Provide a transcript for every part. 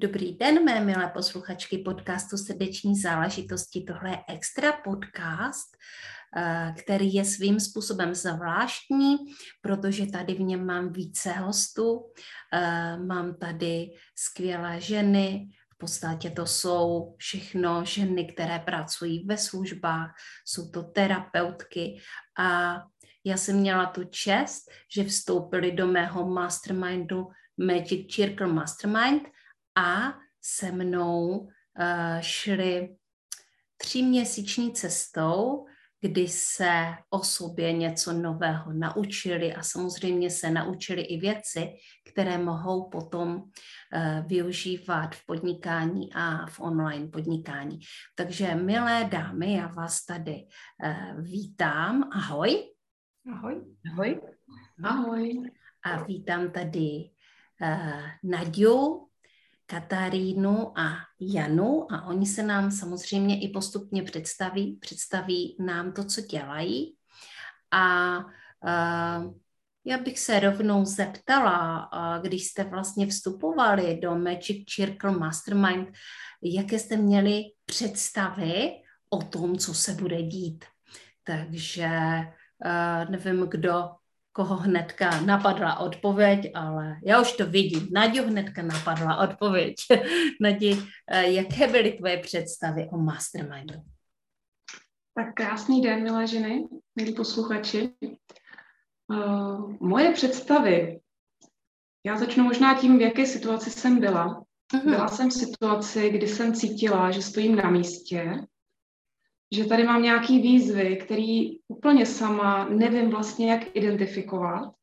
Dobrý den, mé milé posluchačky podcastu Srdeční záležitosti. Tohle je extra podcast, eh, který je svým způsobem zvláštní, protože tady v něm mám více hostů. Eh, mám tady skvělé ženy, v podstatě to jsou všechno ženy, které pracují ve službách, jsou to terapeutky a já jsem měla tu čest, že vstoupili do mého mastermindu Magic Circle Mastermind – a se mnou uh, šli tříměsíční cestou, kdy se o sobě něco nového naučili a samozřejmě se naučili i věci, které mohou potom uh, využívat v podnikání a v online podnikání. Takže milé dámy, já vás tady uh, vítám. Ahoj. Ahoj. Ahoj. Ahoj. A vítám tady uh, Naďu, Katarínu a Janu a oni se nám samozřejmě i postupně představí, představí nám to, co dělají. A uh, já bych se rovnou zeptala, uh, když jste vlastně vstupovali do Magic Circle Mastermind, jaké jste měli představy o tom, co se bude dít. Takže uh, nevím, kdo koho hnedka napadla odpověď, ale já už to vidím. Naďu hnedka napadla odpověď. Nadi, eh, jaké byly tvoje představy o Mastermindu? Tak krásný den, milé ženy, milí posluchači. Uh, moje představy. Já začnu možná tím, v jaké situaci jsem byla. Uh-huh. Byla jsem v situaci, kdy jsem cítila, že stojím na místě, že tady mám nějaký výzvy, který úplně sama nevím vlastně, jak identifikovat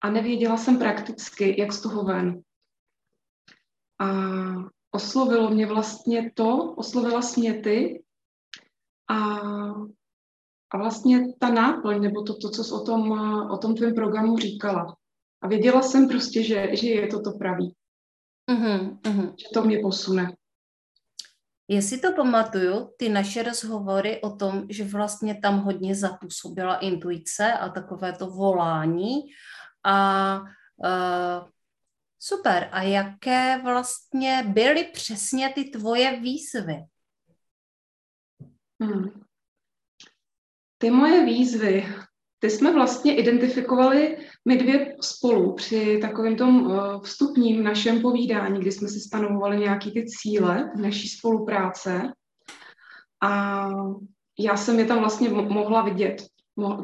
a nevěděla jsem prakticky, jak z toho ven. A oslovilo mě vlastně to, oslovila mě ty a, a vlastně ta náplň, nebo to, to co jsi o tom, o tom tvém programu říkala. A věděla jsem prostě, že, že je to to pravý. Uh-huh, uh-huh. Že to mě posune. Jestli to pamatuju, ty naše rozhovory o tom, že vlastně tam hodně zapůsobila intuice a takové to volání. A uh, super. A jaké vlastně byly přesně ty tvoje výzvy? Hmm. Ty moje výzvy, ty jsme vlastně identifikovali my dvě spolu při takovém tom eh, vstupním našem povídání, kdy jsme si stanovovali nějaké ty cíle naší spolupráce a já jsem je tam vlastně mohla vidět.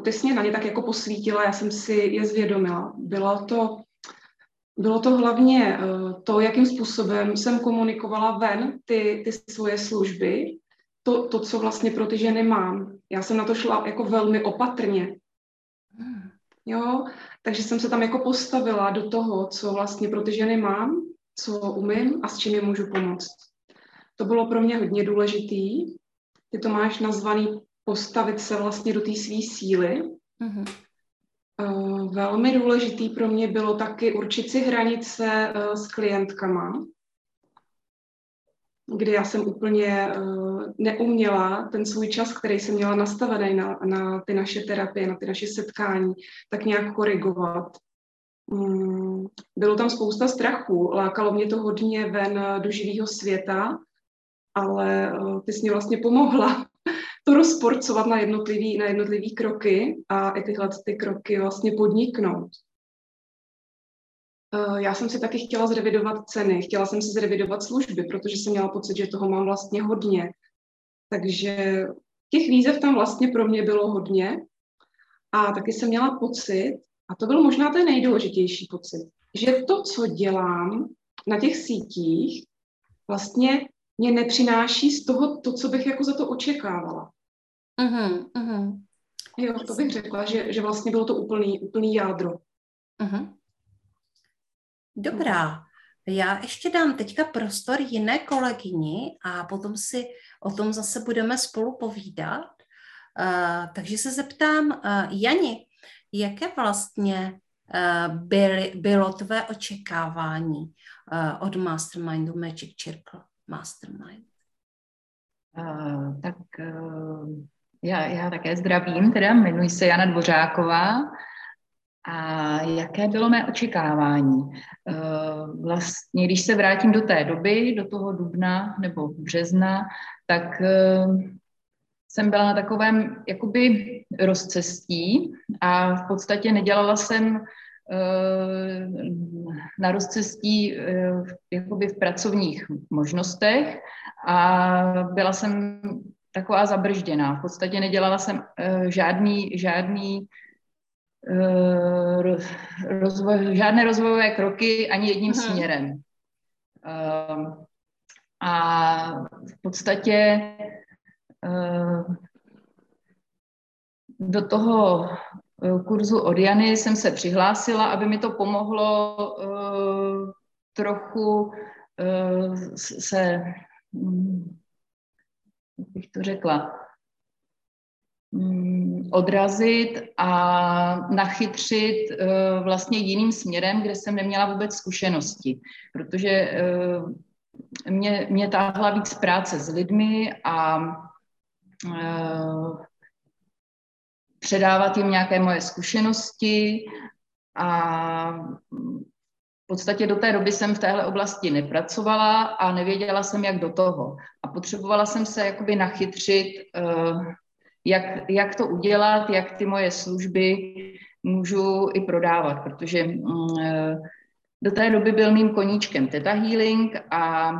Ty jsi mě na ně tak jako posvítila, já jsem si je zvědomila. Bylo to, bylo to hlavně eh, to, jakým způsobem jsem komunikovala ven ty, ty svoje služby, to, to, co vlastně pro ty ženy mám. Já jsem na to šla jako velmi opatrně. Jo, takže jsem se tam jako postavila do toho, co vlastně pro ty ženy mám, co umím a s čím je můžu pomoct. To bylo pro mě hodně důležitý. Ty to máš nazvaný postavit se vlastně do té své síly. Mm-hmm. Velmi důležitý pro mě bylo taky určit si hranice uh, s klientkama, kdy já jsem úplně uh, neuměla ten svůj čas, který jsem měla nastavený na, na ty naše terapie, na ty naše setkání, tak nějak korigovat. Um, bylo tam spousta strachu, lákalo mě to hodně ven do živého světa, ale uh, ty jsi mě vlastně pomohla to rozporcovat na jednotlivý, na jednotlivý kroky a i tyhle ty kroky vlastně podniknout. Eh, já jsem si taky chtěla zrevidovat ceny, chtěla jsem si zrevidovat služby, protože jsem měla pocit, že toho mám vlastně hodně. Takže těch výzev tam vlastně pro mě bylo hodně. A taky jsem měla pocit, a to byl možná ten nejdůležitější pocit, že to, co dělám na těch sítích, vlastně mě nepřináší z toho to, co bych jako za to očekávala. Uh-huh, uh-huh. Jo, to bych řekla, že, že vlastně bylo to úplný, úplný jádro. Uh-huh. Dobrá. Já ještě dám teďka prostor jiné kolegyni a potom si o tom zase budeme spolu povídat. Uh, takže se zeptám, uh, Jani, jaké vlastně uh, byly, bylo tvé očekávání uh, od Mastermindu Magic Circle Mastermind? Uh, tak uh, já, já také zdravím, teda jmenuji se Jana Dvořáková a jaké bylo mé očekávání? Uh, vlastně, když se vrátím do té doby, do toho dubna nebo března, tak uh, jsem byla na takovém jakoby rozcestí a v podstatě nedělala jsem na rozcestí jakoby v pracovních možnostech a byla jsem taková zabržděná. V podstatě nedělala jsem žádný, žádný rozvoj, žádné rozvojové kroky ani jedním uh-huh. směrem. Uh, a v podstatě uh, do toho kurzu od Jany jsem se přihlásila, aby mi to pomohlo uh, trochu uh, se um, jak bych to řekla, odrazit a nachytřit eh, vlastně jiným směrem, kde jsem neměla vůbec zkušenosti, protože eh, mě, mě táhla víc práce s lidmi a eh, předávat jim nějaké moje zkušenosti a v podstatě do té doby jsem v téhle oblasti nepracovala a nevěděla jsem, jak do toho. A potřebovala jsem se jakoby nachytřit, jak, jak to udělat, jak ty moje služby můžu i prodávat, protože mm, eh, do té doby byl mým koníčkem Theta Healing a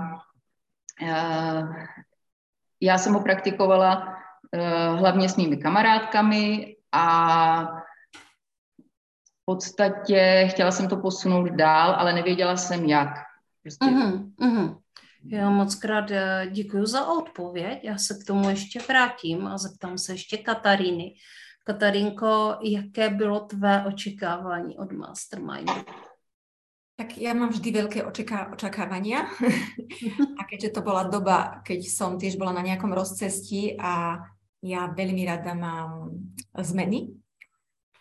eh, já jsem ho praktikovala hlavně s mými kamarádkami a podstatě chtěla jsem to posunout dál, ale nevěděla jsem jak. Prostě. Uh-huh, uh-huh. Já moc krát eh, děkuji za odpověď. Já se k tomu ještě vrátím a zeptám se ještě Kataríny. Katarinko, jaké bylo tvé očekávání od Mastermindu? Tak ja mám vždy veľké očaká- očakávania. a keďže to bola doba, keď som tiež bola na nejakom rozcestí a ja veľmi rada mám zmeny,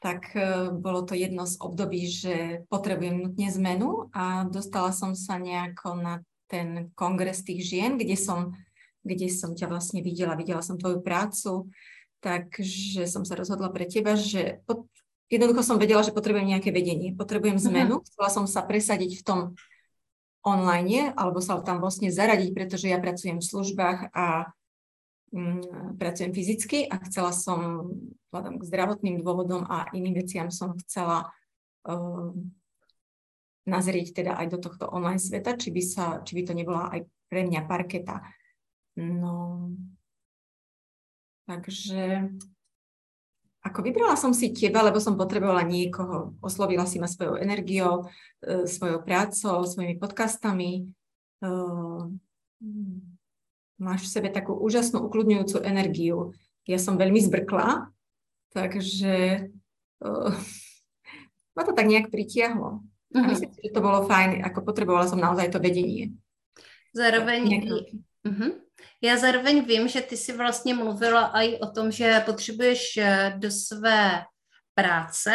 tak e, bolo to jedno z období, že potrebujem nutne zmenu a dostala som sa nejako na ten kongres tých žien, kde som, kde som ťa vlastne videla, videla som tvoju prácu, takže som sa rozhodla pre teba, že pod, jednoducho som vedela, že potrebujem nejaké vedenie, potrebujem mhm. zmenu, uh-huh. chcela som sa presadiť v tom online, alebo sa tam vlastne zaradiť, pretože ja pracujem v službách a Mm, pracujem fyzicky a chcela som, vzhľadom k zdravotným dôvodom a iným veciam som chcela uh, nazrieť teda aj do tohto online sveta, či by, sa, či by to nebola aj pre mňa parketa. No, takže ako vybrala som si teba, lebo som potrebovala niekoho. Oslovila si ma svojou energiou, uh, svojou prácou, svojimi podcastami. Uh, máš v sebe takú úžasnú ukludňujúcu energiu. Ja som veľmi zbrkla, takže uh, ma to tak nejak pritiahlo. Uh-huh. A mhm. myslím si, že to bolo fajn, ako potrebovala som naozaj to vedenie. Zároveň, uh-huh. já zároveň vím, že ty si vlastně mluvila i o tom, že potřebuješ eh, do své práce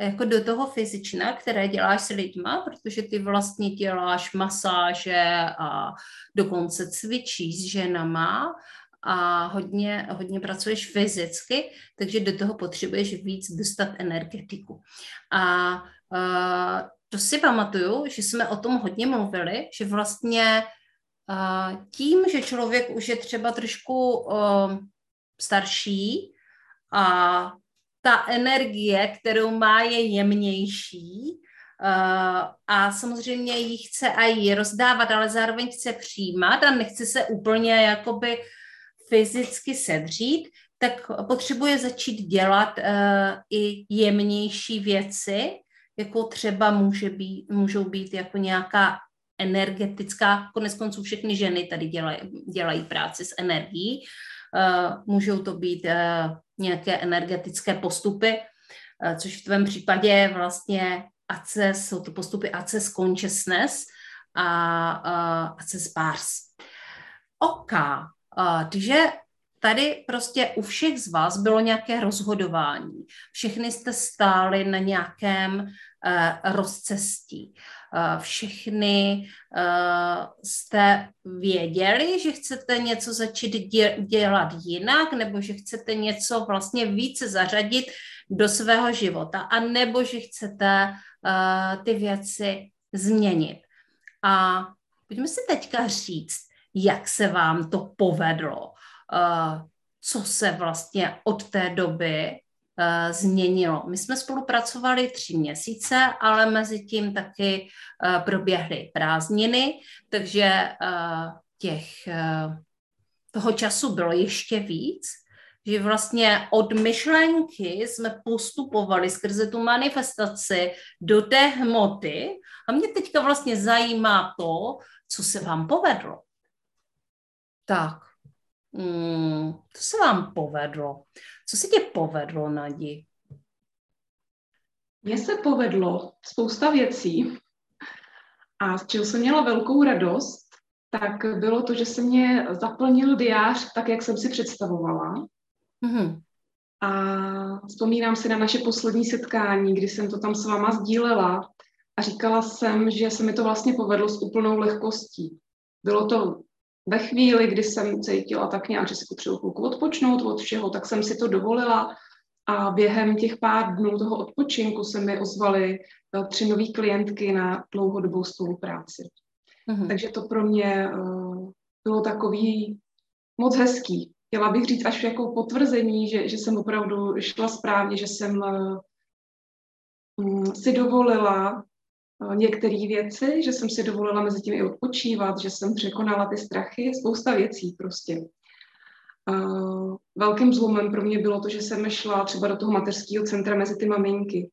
jako do toho fyzična, které děláš s lidma, protože ty vlastně děláš masáže a dokonce cvičíš s ženama a hodně, hodně pracuješ fyzicky, takže do toho potřebuješ víc dostat energetiku. A uh, to si pamatuju, že jsme o tom hodně mluvili, že vlastně uh, tím, že člověk už je třeba trošku uh, starší a ta energie, kterou má, je jemnější uh, a samozřejmě ji chce i rozdávat, ale zároveň chce přijímat a nechce se úplně jakoby fyzicky sedřít, tak potřebuje začít dělat uh, i jemnější věci, jako třeba může být, můžou být jako nějaká energetická, konec konců všechny ženy tady dělají, dělají práci s energií, uh, můžou to být uh, nějaké energetické postupy, eh, což v tvém případě vlastně ACES, jsou to postupy ACES Consciousness a ACES Bars. OK, takže tady prostě u všech z vás bylo nějaké rozhodování. Všechny jste stáli na nějakém rozcestí. Uh, všechny uh, jste věděli, že chcete něco začít dě- dělat jinak, nebo že chcete něco vlastně více zařadit do svého života, a nebo že chcete ty věci změnit. A pojďme si teďka říct, jak se vám to povedlo, co se vlastně od té doby změnilo. My jsme spolupracovali tři měsíce, ale mezi tím taky uh, proběhly prázdniny, takže uh, těch toho času bylo ještě víc že vlastně od myšlenky jsme postupovali skrze tu manifestaci do té hmoty a mě teďka vlastně zajímá to, co se vám povedlo. Tak, hmm, co se vám povedlo? Co se ti povedlo, Nadi? Mně se povedlo spousta věcí a z čeho jsem měla velkou radost, tak bylo to, že se mě zaplnil diář tak, jak jsem si představovala. Mm-hmm. A vzpomínám si na naše poslední setkání, kdy jsem to tam s váma sdílela a říkala jsem, že se mi to vlastně povedlo s úplnou lehkostí. Bylo to ve chvíli, kdy jsem cítila tak nějak, že si potřebuji chvilku odpočnout od všeho, tak jsem si to dovolila a během těch pár dnů toho odpočinku se mi ozvaly eh, tři nové klientky na dlouhodobou spolupráci. Mm-hmm. Takže to pro mě uh, bylo takový moc hezký, chtěla bych říct až jako potvrzení, že, že jsem opravdu šla správně, že jsem uh, si dovolila některé věci, že jsem si dovolila mezi tím i odpočívat, že jsem překonala ty strachy, spousta věcí prostě. Uh, velkým zlomem pro mě bylo to, že jsem šla třeba do toho mateřského centra mezi ty maminky,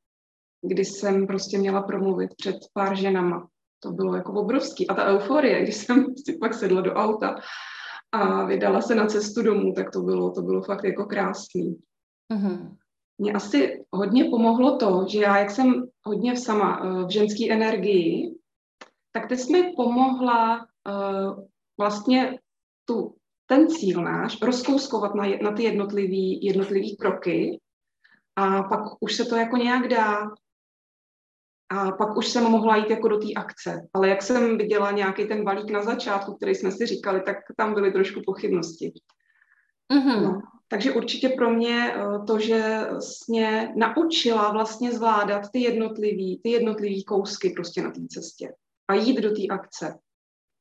kdy jsem prostě měla promluvit před pár ženama. To bylo jako obrovský. A ta euforie, když jsem si pak sedla do auta a vydala se na cestu domů, tak to bylo, to bylo fakt jako krásný. Mm-hmm. Mně asi hodně pomohlo to, že já, jak jsem hodně v sama eh, v ženské energii, tak teď mi pomohla uh, vlastně tu, ten cíl náš rozkouskovat na, na ty jednotlivý, jednotlivý kroky a pak už se to jako nějak dá a pak už jsem mohla jít jako do té akce. Ale jak jsem viděla nějaký ten balík na začátku, který jsme si říkali, tak tam byly trošku pochybnosti. Mm-hmm. No, takže určitě pro mě eh, to, že mě naučila vlastně zvládat ty jednotlivý, ty jednotlivý kousky prostě na té cestě a jít do té akce,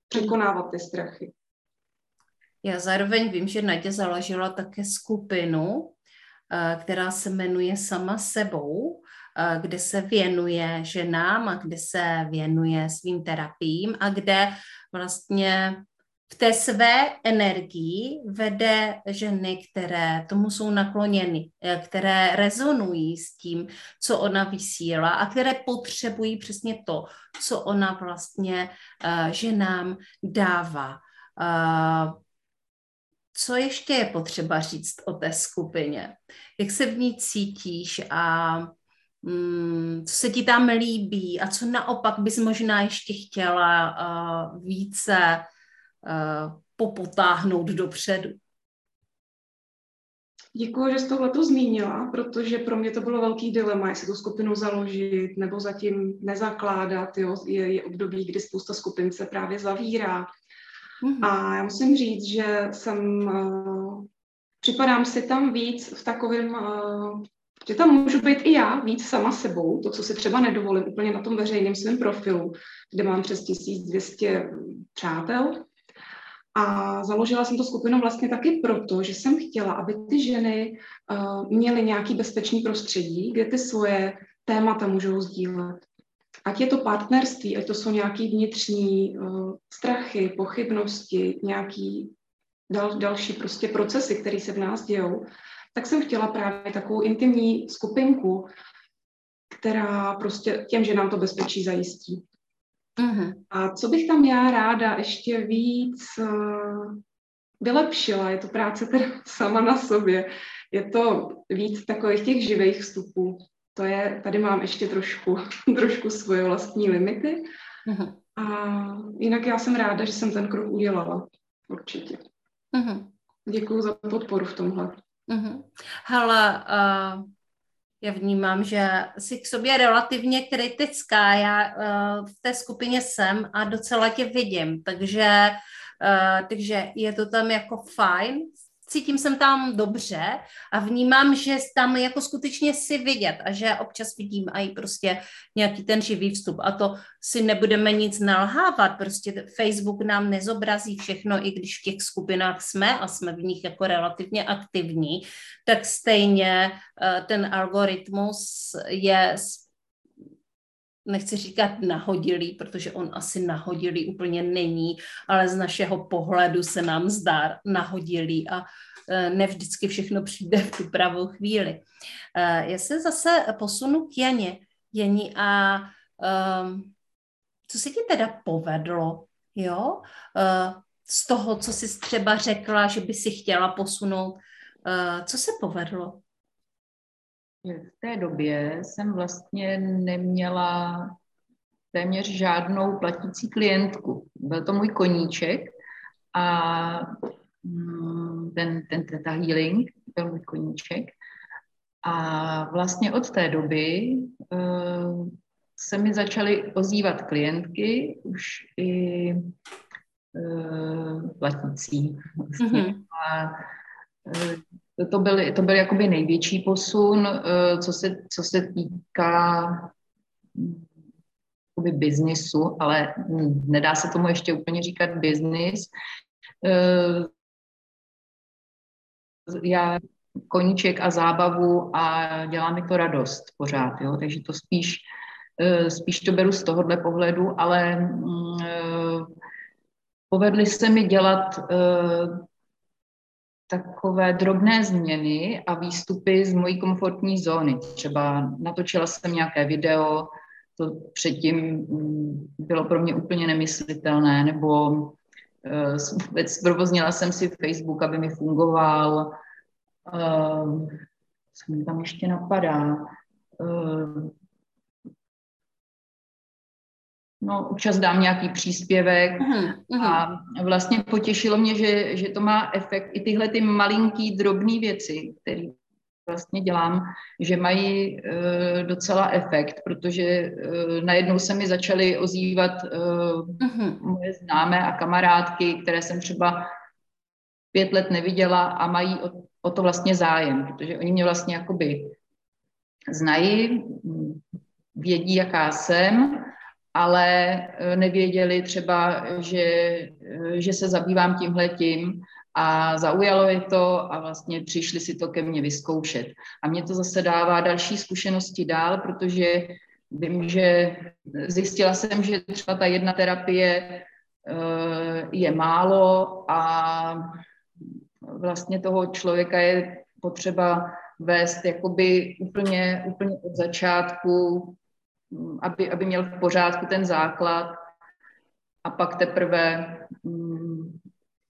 překonávat ty strachy. Já zároveň vím, že Nadě založila také skupinu, eh, která se jmenuje Sama sebou Eh, kde se věnuje ženám a kde se věnuje svým terapiím a kde vlastně v té své energii vede ženy, které tomu jsou nakloněny, eh, které rezonují s tím, co ona vysílá a které potřebují přesně to, co ona vlastně uh, ženám dává. Uh, co ještě je potřeba říct o té skupině? Jak se v ní cítíš a Mm, co se ti tam líbí a co naopak bys možná ještě chtěla více popotáhnout dopředu? Děkuji, že jsi tohle to zmínila, protože pro mě to bylo velký dilema, jestli tu skupinu založit nebo zatím nezakládat. Jo? Je, je období, kdy spousta skupin se právě zavírá. Mm-hmm. A já musím říct, že jsem, uh, připadám si tam víc v takovém uh, že tam můžu být i já víc sama sebou, to, co si třeba nedovolím úplně na tom veřejném svém profilu, kde mám přes 1200 přátel. A založila jsem to skupinu vlastně taky proto, že jsem chtěla, aby ty ženy uh, měly nějaký bezpečný prostředí, kde ty svoje témata můžou sdílet. Ať je to partnerství, ať to jsou nějaký vnitřní uh, strachy, pochybnosti, nějaký dal, další prostě procesy, které se v nás dějou, tak jsem chtěla právě takovou intimní skupinku, která prostě těm, že nám to bezpečí zajistí. Uh-huh. A co bych tam já ráda ještě víc uh, vylepšila, je to práce teda sama na sobě, je to víc takových těch živých vstupů. to je, tady mám ještě trošku, trošku svoje vlastní limity. Uh-huh. A jinak já jsem ráda, že jsem ten krok udělala. Určitě. Uh-huh. Děkuji za podporu v tomhle. Uh-huh. Hele, uh, já vnímám, že jsi k sobě relativně kritická. Já uh, v té skupině jsem a docela tě vidím, takže, uh, takže je to tam jako fajn cítím se tam dobře a vnímám, že tam jako skutečně si vidět a že občas vidím i prostě nějaký ten živý vstup. A to si nebudeme nic nalhávat, prostě Facebook nám nezobrazí všechno, i když v těch skupinách jsme a jsme v nich jako relativně aktivní, tak stejně eh, ten algoritmus je nechci říkat nahodilý, protože on asi nahodilý úplně není, ale z našeho pohledu se nám zdá nahodilý a e, ne vždycky všechno přijde v tu pravou chvíli. E, já se zase posunu k Janě. Jení, a um, co se ti teda povedlo, jo? Uh, z toho, co jsi třeba řekla, že by si chtěla posunout, uh, co se povedlo? V té době jsem vlastně neměla téměř žádnou platící klientku. Byl to můj koníček a mm, ten, ten Theta Healing byl můj koníček. A vlastně od té doby uh, se mi začaly ozývat klientky, už i uh, platící. Vlastně. Mm-hmm. A uh, to byl, to byl jakoby největší posun, eh, co se, co se týká jakoby biznisu, ale nedá se tomu ještě úplně říkat biznis. Eh, já koníček a zábavu a dělá mi to radost pořád, jo? takže to spíš, eh, spíš to beru z tohohle pohledu, ale hm, povedly se mi dělat takové drobné změny a výstupy z mojí komfortní zóny. Třeba natočila jsem nějaké video, to předtím mm, bylo pro mě úplně nemyslitelné, nebo uh, vůbec provoznila jsem si Facebook, aby mi fungoval. Uh, co mi tam ještě napadá? No, občas dám nějaký příspěvek uh-huh, a vlastně potěšilo mě, že, že to má efekt i tyhle ty malinký, drobné věci, které vlastně dělám, že mají uh, docela efekt, protože uh, najednou se mi začaly ozývat uh, uh-huh. moje známé a kamarádky, které jsem třeba pět let neviděla a mají o, o to vlastně zájem, protože oni mě vlastně jakoby znají, vědí, jaká jsem ale eh, nevěděli třeba, že, eh, že se zabývám tímhletím a zaujalo je to a vlastně přišli si to ke mně vyzkoušet. A mě to zase dává další zkušenosti dál, protože vím, že zjistila jsem, že třeba ta jedna terapie eh, je málo a vlastně toho člověka je potřeba vést jakoby úplně, úplně od začátku aby, aby měl v pořádku ten základ a pak teprve um,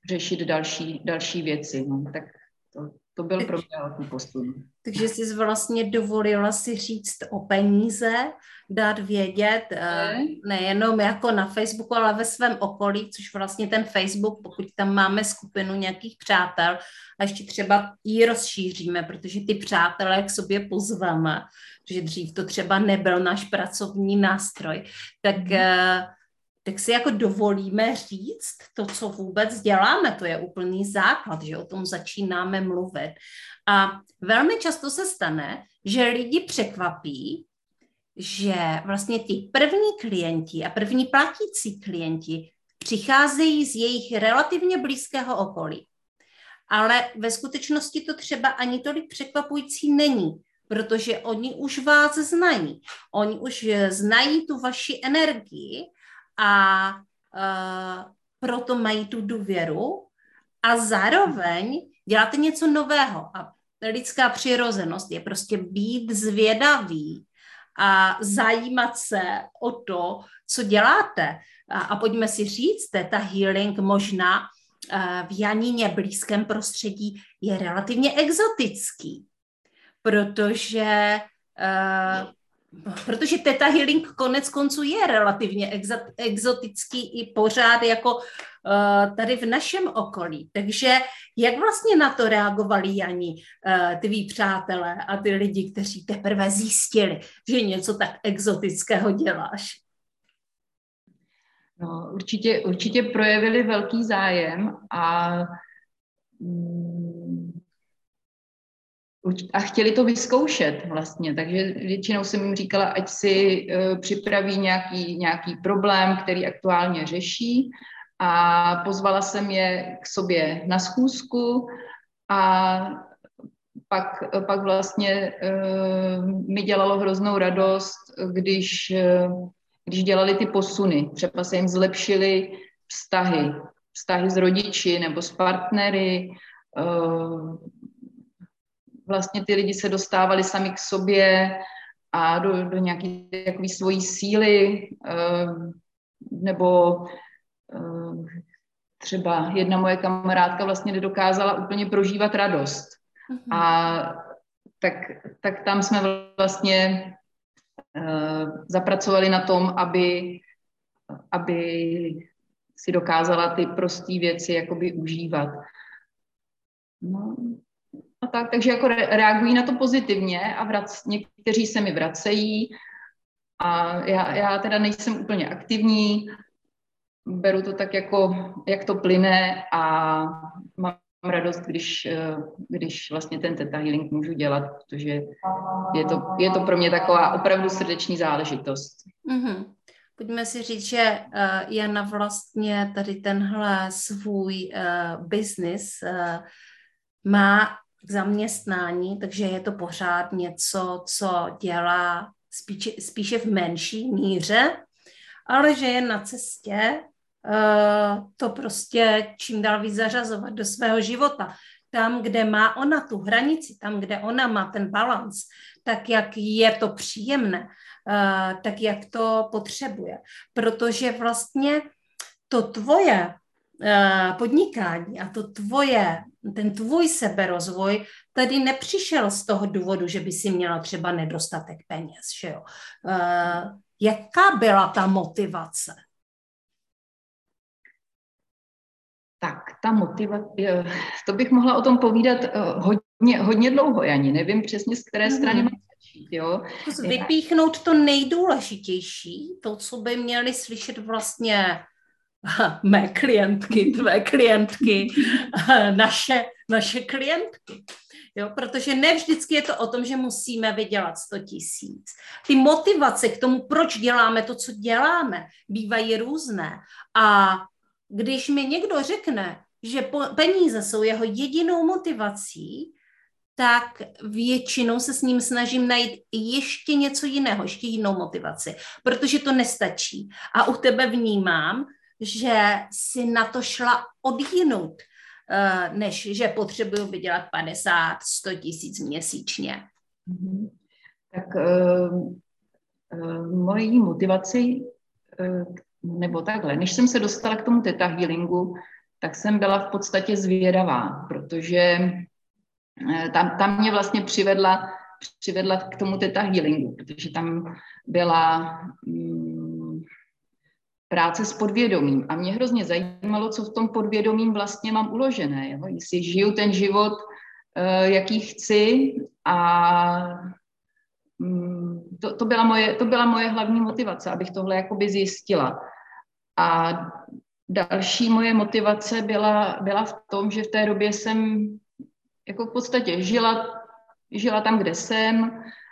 řešit další, další věci. No. Tak to, to byl pro mě velký posun. Takže jsi vlastně dovolila si říct o peníze, dát vědět eh, ne. nejenom jako na Facebooku, ale ve svém okolí, což vlastně ten Facebook, pokud tam máme skupinu nějakých přátel a ještě třeba ji rozšíříme, protože ty přátelé k sobě pozveme, protože dřív to třeba nebyl náš pracovní nástroj, tak, mm. Tak si jako dovolíme říct to, co vůbec děláme, to je úplný základ, že o tom začínáme mluvit. A velmi často se stane, že lidi překvapí, že vlastně ty první klienti a první platící klienti přicházejí z jejich relativně blízkého okolí. Ale ve skutečnosti to třeba ani tolik překvapující není, protože oni už vás znají. Oni už znají tu vaši energii a uh, proto mají tu důvěru a zároveň děláte něco nového. A lidská přirozenost je prostě být zvědavý a zajímat se o to, co děláte. A, a pojďme si říct, ta healing možná uh, v Janíně blízkém prostředí je relativně exotický protože Uh, protože Teta Healing konec konců je relativně exotický i pořád jako uh, tady v našem okolí. Takže jak vlastně na to reagovali Jani, uh, tví přátelé a ty lidi, kteří teprve zjistili, že něco tak exotického děláš? No, určitě, určitě projevili velký zájem a mm, a chtěli to vyzkoušet vlastně, takže většinou jsem jim říkala, ať si uh, připraví nějaký, nějaký problém, který aktuálně řeší a pozvala jsem je k sobě na schůzku a pak, pak vlastně uh, mi dělalo hroznou radost, když, uh, když dělali ty posuny. Třeba se jim zlepšily vztahy, vztahy s rodiči nebo s partnery, vlastně ty lidi se dostávali sami k sobě a do, do nějaké takové svojí síly, uh, nebo uh, třeba jedna moje kamarádka vlastně nedokázala úplně prožívat radost. Uh-huh. A tak, tak tam jsme vlastně uh, zapracovali na tom, aby, aby si dokázala ty prosté věci jakoby užívat. No, a tak, takže jako reagují na to pozitivně a vrac, někteří se mi vracejí a já, já teda nejsem úplně aktivní, beru to tak jako, jak to plyne a mám radost, když, když vlastně ten Theta Healing můžu dělat, protože je to, je to pro mě taková opravdu srdeční záležitost. Mm-hmm. Pojďme si říct, že uh, Jana vlastně tady tenhle svůj uh, business uh, má k zaměstnání, takže je to pořád něco, co dělá spíše, spíše v menší míře, ale že je na cestě uh, to prostě čím dál víc zařazovat do svého života. Tam, kde má ona tu hranici, tam, kde ona má ten balans, tak jak je to příjemné, uh, tak jak to potřebuje. Protože vlastně to tvoje uh, podnikání a to tvoje ten tvůj seberozvoj tady nepřišel z toho důvodu, že by si měla třeba nedostatek peněz. Že jo? Uh, jaká byla ta motivace? Tak, ta motivace, to bych mohla o tom povídat eh, hodně, hodně dlouho, Jani, nevím přesně, z které strany mám začít, jo. Vypíchnout to nejdůležitější, to, co by měli slyšet vlastně mé klientky, tvé klientky, naše, naše klientky. Jo, protože ne vždycky je to o tom, že musíme vydělat 100 tisíc. Ty motivace k tomu, proč děláme to, co děláme, bývají různé. A když mi někdo řekne, že peníze jsou jeho jedinou motivací, tak většinou se s ním snažím najít ještě něco jiného, ještě jinou motivaci, protože to nestačí. A u tebe vnímám, že si na to šla odjinout, eh, než že potřebuju vydělat 50, 100 tisíc měsíčně. Mhm. Tak uh, uh, mojí motivaci, uh, nebo takhle, než jsem se dostala k tomu teta healingu, tak jsem byla v podstatě zvědavá, protože tam, tam mě vlastně přivedla, přivedla k tomu teta healingu, protože tam byla um, práce s podvědomím. A mě hrozně zajímalo, co v tom podvědomím vlastně mám uložené. Jo? Jestli žiju ten život, uh, jaký chci a um, to, to, byla moje, to byla moje hlavní motivace, abych tohle jakoby zjistila. A další moje motivace byla, byla v tom, že v té době jsem jako v podstatě žila, žila tam, kde jsem, Eh,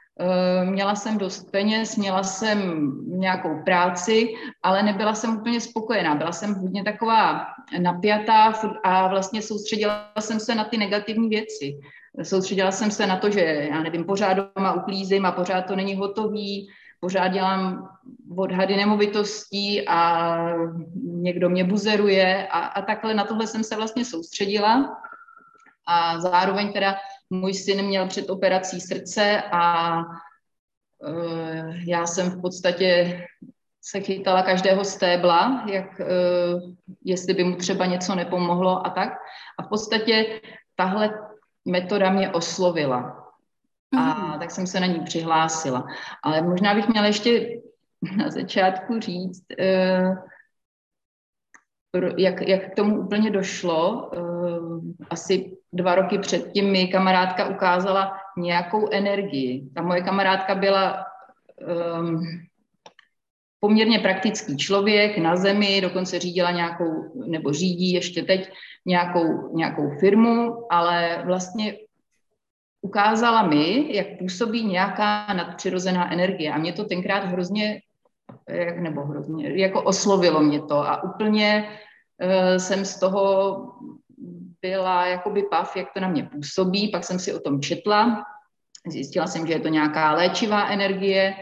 měla jsem dost peněz, měla jsem nějakou práci, ale nebyla jsem úplně spokojená. Byla jsem hodně taková napjatá a vlastně soustředila jsem se na ty negativní věci. Soustředila jsem se na to, že já nevím, pořád doma uklízím a pořád to není hotový, pořád dělám odhady nemovitostí a někdo mě buzeruje a, a takhle na tohle jsem se vlastně soustředila. A zároveň teda můj syn měl před operací srdce a uh, já jsem v podstatě se chytala každého stébla, jak, uh, jestli by mu třeba něco nepomohlo a tak. A v podstatě tahle metoda mě oslovila. A mm. tak jsem se na ní přihlásila. Ale možná bych měla ještě na začátku říct, uh, jak, jak k tomu úplně došlo. Uh, asi dva roky předtím mi kamarádka ukázala nějakou energii. Ta moje kamarádka byla um, poměrně praktický člověk na zemi, dokonce řídila nějakou, nebo řídí ještě teď nějakou, nějakou firmu, ale vlastně ukázala mi, jak působí nějaká nadpřirozená energie. A mě to tenkrát hrozně, nebo hrozně, jako oslovilo mě to a úplně uh, jsem z toho byla jakoby pav, jak to na mě působí, pak jsem si o tom četla, zjistila jsem, že je to nějaká léčivá energie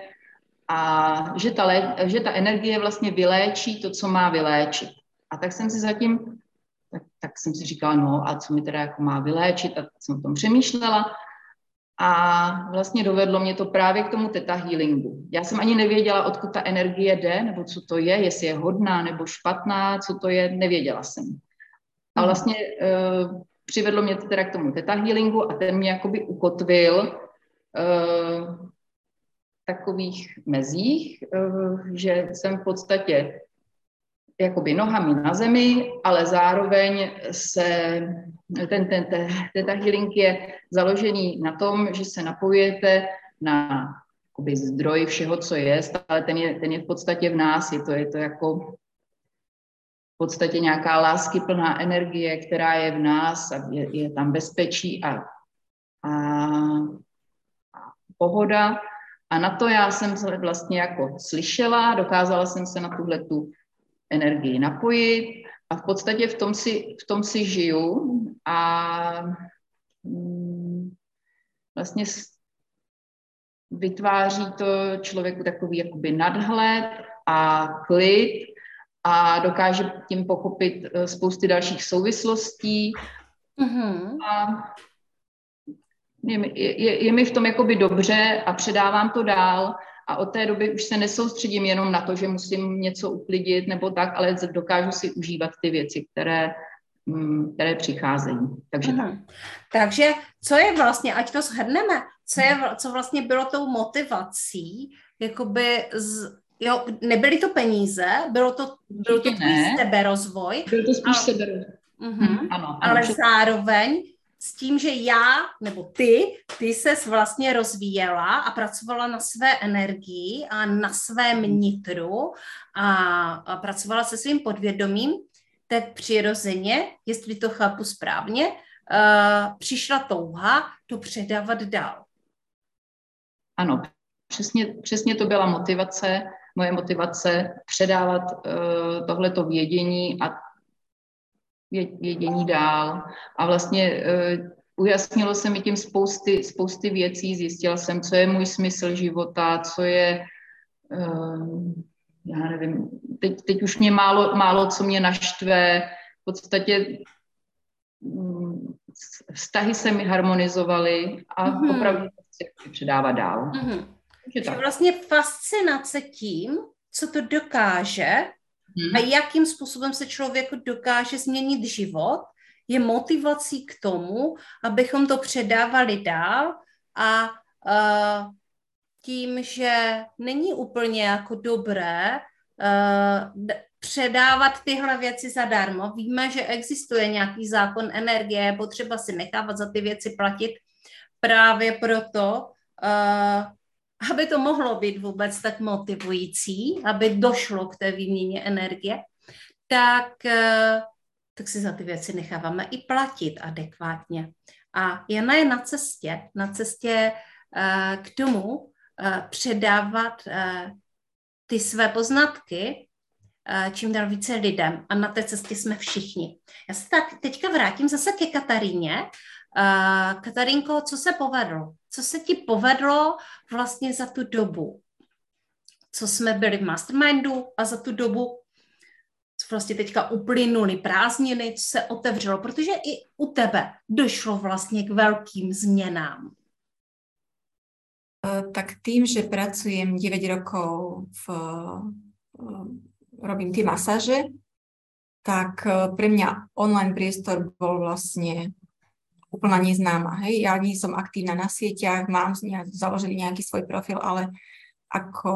a že ta, lé, že ta energie vlastně vyléčí to, co má vyléčit. A tak jsem si zatím, tak, tak jsem si říkala, no a co mi teda jako má vyléčit, a jsem o tom přemýšlela. A vlastně dovedlo mě to právě k tomu teta healingu. Já jsem ani nevěděla, odkud ta energie jde, nebo co to je, jestli je hodná nebo špatná, co to je, nevěděla jsem. A hmm. vlastně uh, přivedlo mě to teda k tomu teta healingu a ten mě jakoby ukotvil uh, takových mezích, uh, že jsem v podstatě jakoby nohami na zemi, ale zároveň se ten, ten, ten teta healing je založený na tom, že se napojujete na jakoby zdroj všeho, co je, ale ten je, ten je v podstatě v nás, je to, je to jako podstatě nějaká láskyplná energie, která je v nás a je, je tam bezpečí a, a, a pohoda. A na to já jsem se vlastně jako slyšela, dokázala jsem se na tuhle tu energii napojit a v podstatě v tom si, v tom si žiju a mm, vlastně vytváří to člověku takový jakoby nadhled a klid a dokáže tím pochopit eh, spousty dalších souvislostí. Mm-hmm. A je, je, je mi v tom jakoby dobře a předávám to dál a od té doby už se nesoustředím jenom na to, že musím něco uklidit nebo tak, ale dokážu si užívat ty věci, které, mm, které přicházejí. Takže mm-hmm. tak. Takže co je vlastně, ať to shrneme, co, je, co vlastně bylo tou motivací, jakoby z, jo, nebyly to peníze, bylo to, byl to tvůj seberozvoj. Byl to spíš seberozvoj. Uh-huh. Ano, ano, ale před... zároveň s tím, že já nebo ty, ty ses vlastně rozvíjela a pracovala na své energii a na svém nitru a, a pracovala se svým podvědomím, tak přirozeně, jestli to chápu správně, uh, přišla touha to předávat dál. Ano, přesně, přesně to byla motivace moje motivace předávat uh, tohleto vědění a vědění dál. A vlastně uh, ujasnilo se mi tím spousty, spousty věcí, zjistila jsem, co je můj smysl života, co je, uh, já nevím, teď, teď už mě málo, málo co mě naštve, v podstatě um, vztahy se mi harmonizovaly a mm-hmm. opravdu chci předávat dál. Mm-hmm. Takže vlastně fascinace tím, co to dokáže hmm. a jakým způsobem se člověku dokáže změnit život, je motivací k tomu, abychom to předávali dál a uh, tím, že není úplně jako dobré uh, předávat tyhle věci zadarmo. Víme, že existuje nějaký zákon energie, je potřeba si nechávat za ty věci platit právě proto, uh, aby to mohlo být vůbec tak motivující, aby došlo k té výměně energie, tak, eh, tak si za ty věci necháváme i platit adekvátně. A Jana je na cestě, na cestě eh, k tomu eh, předávat ty své poznatky čím dál více lidem a na té cestě jsme všichni. Já se tak teďka vrátím zase ke Kataríně Katarinko, co se povedlo? Co se ti povedlo vlastně za tu dobu? Co jsme byli v mastermindu a za tu dobu, co vlastně teďka uplynuly prázdniny, co se otevřelo, protože i u tebe došlo vlastně k velkým změnám. Tak tým, že pracujem 9 rokov v, robím tie masáže, tak pre mňa online priestor bol vlastne úplná neznáma. Hej, ja nie som aktívna na sieťach, mám nejak, založený nejaký svoj profil, ale ako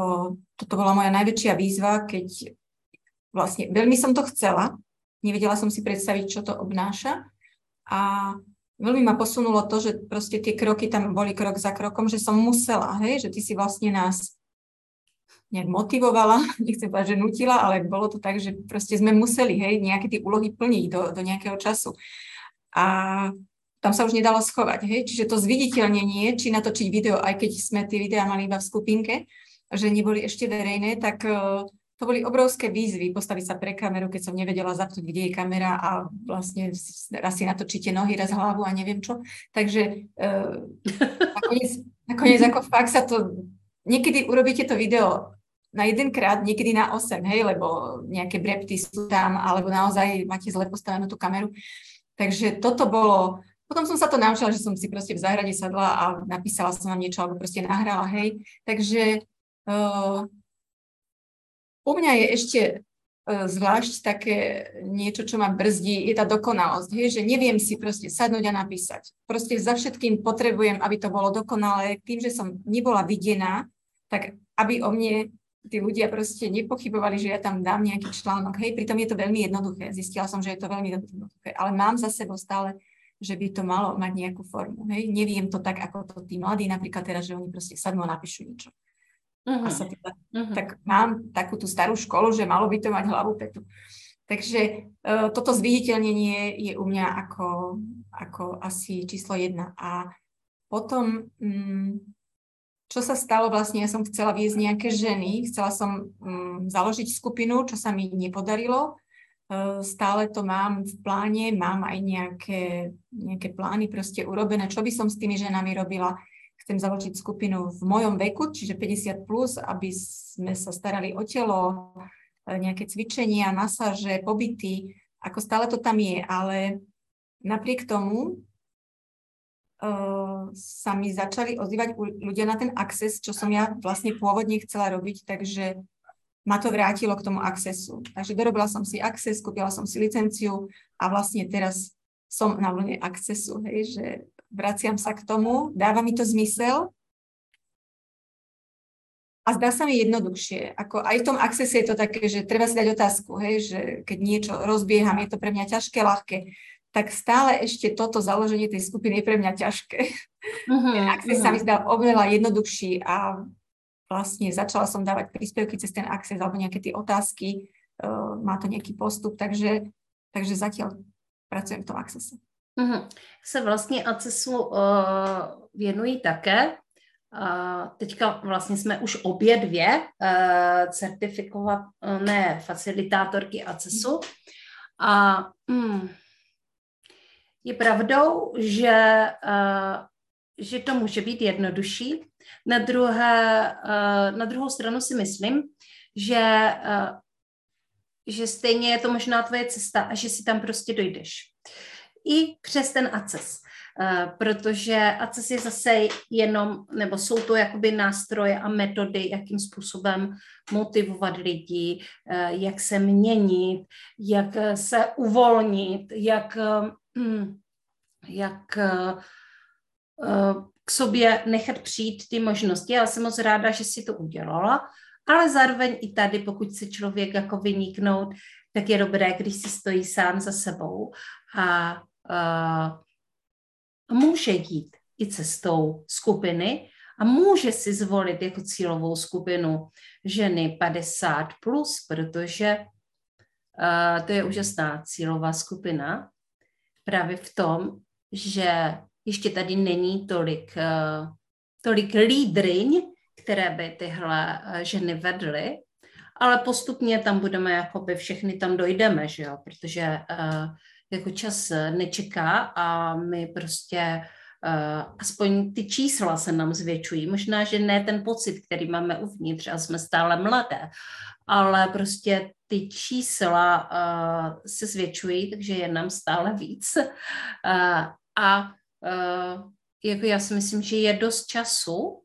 toto bola moja najväčšia výzva, keď vlastne veľmi som to chcela, nevedela som si predstaviť, čo to obnáša a veľmi ma posunulo to, že proste tie kroky tam boli krok za krokom, že som musela, hej, že ty si vlastne nás nejak motivovala, nechcem povedať, že nutila, ale bolo to tak, že proste sme museli, hej, nejaké tie úlohy plniť do, do nejakého času. A tam sa už nedalo schovať, hej, čiže to zviditeľnenie, či natočiť video, aj keď sme tie videá mali iba v skupinke, že neboli ešte verejné, tak uh, to boli obrovské výzvy postaviť sa pre kameru, keď som nevedela zapnúť, kde je kamera a vlastne raz si natočíte nohy, raz hlavu a neviem čo. Takže uh, nakoniec, nakoniec ako fakt sa to, niekedy urobíte to video na jedenkrát, niekedy na 8, hej, lebo nejaké brepty sú tam, alebo naozaj máte zle postavenú tú kameru. Takže toto bolo, potom som sa to naučila, že som si proste v záhrade sadla a napísala som vám niečo, alebo proste nahrala, hej. Takže uh, u mňa je ešte uh, zvlášť také niečo, čo ma brzdí, je tá dokonalosť, hej, že neviem si proste sadnúť a napísať. Proste za všetkým potrebujem, aby to bolo dokonalé. Tým, že som nebola videná, tak aby o mne tí ľudia proste nepochybovali, že ja tam dám nejaký článok. Hej, pritom je to veľmi jednoduché. Zistila som, že je to veľmi jednoduché, ale mám za sebou stále, že by to malo mať nejakú formu. Hej, neviem to tak, ako to tí mladí napríklad teraz, že oni proste sadnú a napíšu niečo. Uh-huh. A sa teda, uh-huh. Tak mám takú tú starú školu, že malo by to mať hlavu petu. Takže uh, toto zviditeľnenie je u mňa ako, ako asi číslo jedna. A potom um, čo sa stalo vlastne, ja som chcela viesť nejaké ženy, chcela som um, založiť skupinu, čo sa mi nepodarilo. Uh, stále to mám v pláne, mám aj nejaké, nejaké plány proste urobené, čo by som s tými ženami robila. Chcem založiť skupinu v mojom veku, čiže 50+, plus, aby sme sa starali o telo, e, nejaké cvičenia, masáže, pobyty, ako stále to tam je, ale napriek tomu uh, sa mi začali ozývať ľudia na ten access, čo som ja vlastne pôvodne chcela robiť, takže ma to vrátilo k tomu accessu. Takže dorobila som si access, kúpila som si licenciu a vlastne teraz som na vlne accessu, hej, že vraciam sa k tomu, dáva mi to zmysel a zdá sa mi jednoduchšie. Ako aj v tom accesse je to také, že treba si dať otázku, hej, že keď niečo rozbieham, je to pre mňa ťažké, ľahké tak stále ešte toto založenie tej skupiny je pre mňa ťažké. Uh-huh, Access uh-huh. sa mi zdá oveľa jednoduchší a vlastne začala som dávať príspevky cez ten Access alebo nejaké tie otázky, uh, má to nejaký postup, takže, takže zatiaľ pracujem v tom Accesse. Uh-huh. Se vlastně Accessu uh, věnují také. Uh, teďka vlastně jsme už obě dvě uh, certifikované facilitátorky Accessu. A mm, je pravdou, že, uh, že to může být jednodušší. Na, druhé, uh, na druhou stranu si myslím, že, uh, že stejně je to možná tvoje cesta a že si tam prostě dojdeš. I přes ten ACES. Uh, protože ACES je zase jenom, nebo jsou to jakoby nástroje a metody, jakým způsobem motivovat lidi, jak se měnit, jak se uvolnit, jak jak k sobě nechat přijít ty možnosti. Já jsem moc ráda, že si to udělala, ale zároveň i tady, pokud se člověk jako vyniknout, tak je dobré, když si stojí sám za sebou a uh, může jít i cestou skupiny a může si zvolit jako cílovou skupinu ženy 50+, plus, protože uh, to je úžasná cílová skupina, právě v tom, že ještě tady není tolik, uh, tolik lídryň, které by tyhle uh, ženy vedly, ale postupně tam budeme, jakoby všechny tam dojdeme, že jo, protože uh, jako čas nečeká a my prostě aspoň ty čísla se nám zvětšují. Možná, že ne ten pocit, který máme uvnitř a jsme stále mladé, ale prostě ty čísla uh, se zvětšují, takže je nám stále víc. Uh, a jako já si myslím, že je dost času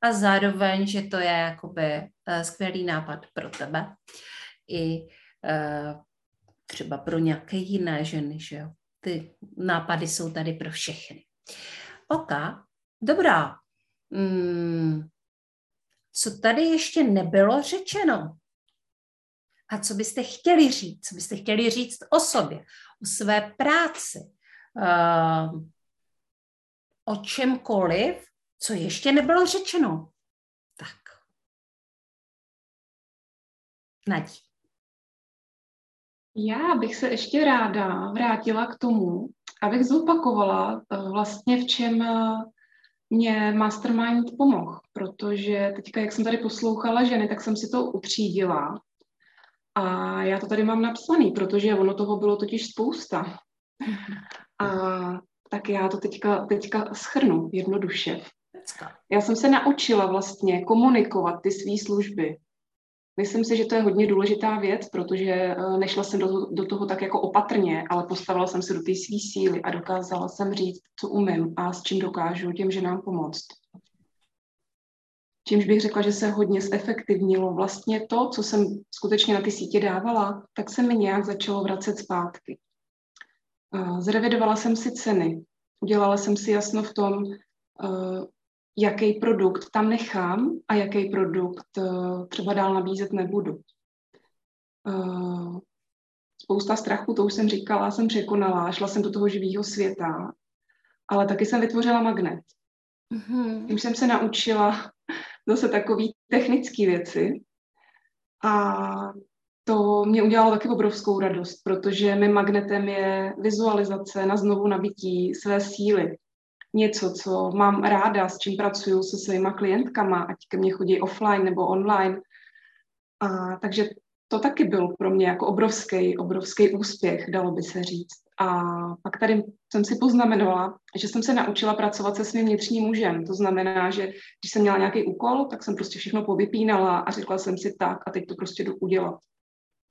a zároveň, že to je jakoby uh, skvělý nápad pro tebe i uh, třeba pro nějaké jiné ženy, že jo. ty nápady jsou tady pro všechny. OK, dobrá. Hmm. Co tady ještě nebylo řečeno? A co byste chtěli říct? Co byste chtěli říct o sobě, o své práci, uh, o čemkoliv, co ještě nebylo řečeno? Tak. Nadí. Já bych se ještě ráda vrátila k tomu, abych zopakovala uh, vlastně v čem uh, mě Mastermind pomohl, protože teďka, jak jsem tady poslouchala ženy, tak jsem si to utřídila a já to tady mám napsaný, protože ono toho bylo totiž spousta. A tak já to teďka, teďka schrnu jednoduše. Já jsem se naučila vlastně komunikovat ty své služby. Myslím si, že to je hodně důležitá věc, protože eh, nešla jsem do, do toho tak jako opatrně, ale postavila jsem se do té své síly a dokázala jsem říct, co umím a s čím dokážu těm ženám pomoct čímž bych řekla, že se hodně zefektivnilo. Vlastně to, co jsem skutečně na ty sítě dávala, tak se mi nějak začalo vracet zpátky. Zrevidovala jsem si ceny, udělala jsem si jasno v tom, jaký produkt tam nechám a jaký produkt třeba dál nabízet nebudu. Spousta strachu, to už jsem říkala, jsem překonala, šla jsem do toho živého světa, ale taky jsem vytvořila magnet. Mm-hmm. Už jsem se naučila zase takové technické věci. A to mě udělalo taky obrovskou radost, protože mým magnetem je vizualizace na znovu nabití své síly. Něco, co mám ráda, s čím pracuju se svýma klientkama, ať ke mně chodí offline nebo online. A, takže to taky byl pro mě jako obrovský, obrovský úspěch, dalo by se říct. A pak tady jsem si poznamenovala, že jsem se naučila pracovat se svým vnitřním mužem. To znamená, že když jsem měla nějaký úkol, tak jsem prostě všechno povypínala a řekla jsem si tak a teď to prostě jdu udělat.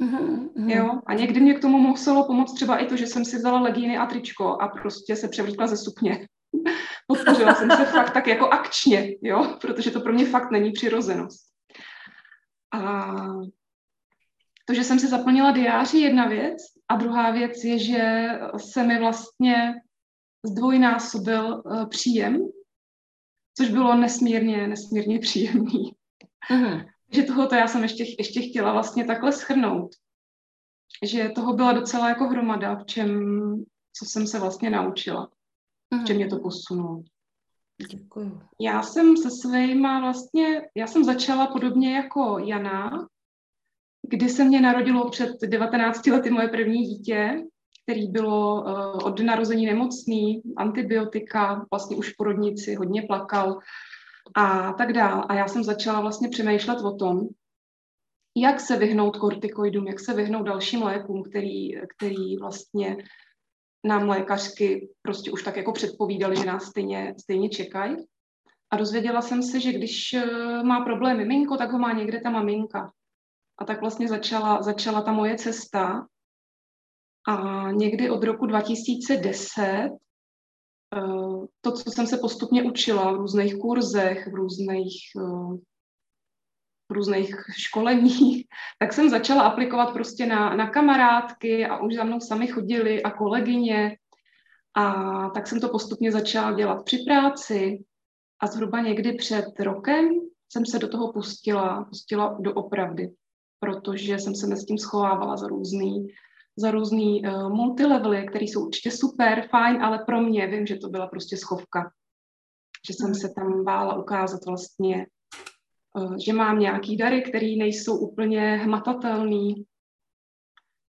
Mm-hmm. Jo? A někdy mě k tomu muselo pomoct třeba i to, že jsem si vzala legíny a tričko a prostě se převlíkla ze sukně. Podpořila jsem se fakt tak jako akčně, jo? protože to pro mě fakt není přirozenost. A to, že jsem si zaplnila diáři, jedna věc. A druhá věc je, že se mi vlastně zdvojnásobil uh, příjem, což bylo nesmírně, nesmírně příjemný. Uh-huh. Že tohoto já jsem ještě, ještě chtěla vlastně takhle schrnout. Že toho byla docela jako hromada, v čem, co jsem se vlastně naučila. V čem mě to posunulo. Děkuju. Já jsem se svýma vlastně, já jsem začala podobně jako Jana, kdy se mě narodilo před 19 lety moje první dítě, který bylo uh, od narození nemocný, antibiotika, vlastně už v porodnici, hodně plakal a tak dál. A já jsem začala vlastně přemýšlet o tom, jak se vyhnout kortikoidům, jak se vyhnout dalším lékům, který, který vlastně nám lékařky prostě už tak jako předpovídali, že nás stejně, stejně čekají. A dozvěděla jsem se, že když eh, má problém miminko, tak ho má někde ta maminka. A tak vlastně začala, začala ta moje cesta. A někdy od roku 2010 eh, to, co jsem se postupně učila v různých kurzech, v různých, eh, v různých školeních, tak jsem začala aplikovat prostě na, na kamarádky a už za mnou sami chodili a kolegyně. A tak jsem to postupně začala dělat při práci a zhruba někdy před rokem jsem se do toho pustila, pustila do opravdy protože jsem se mezi tím schovávala za různý, za různý uh, multilevely, které jsou určitě super, fajn, ale pro mě vím, že to byla prostě schovka. Že jsem se tam bála ukázat vlastně, uh, že mám nějaký dary, které nejsou úplně hmatatelný.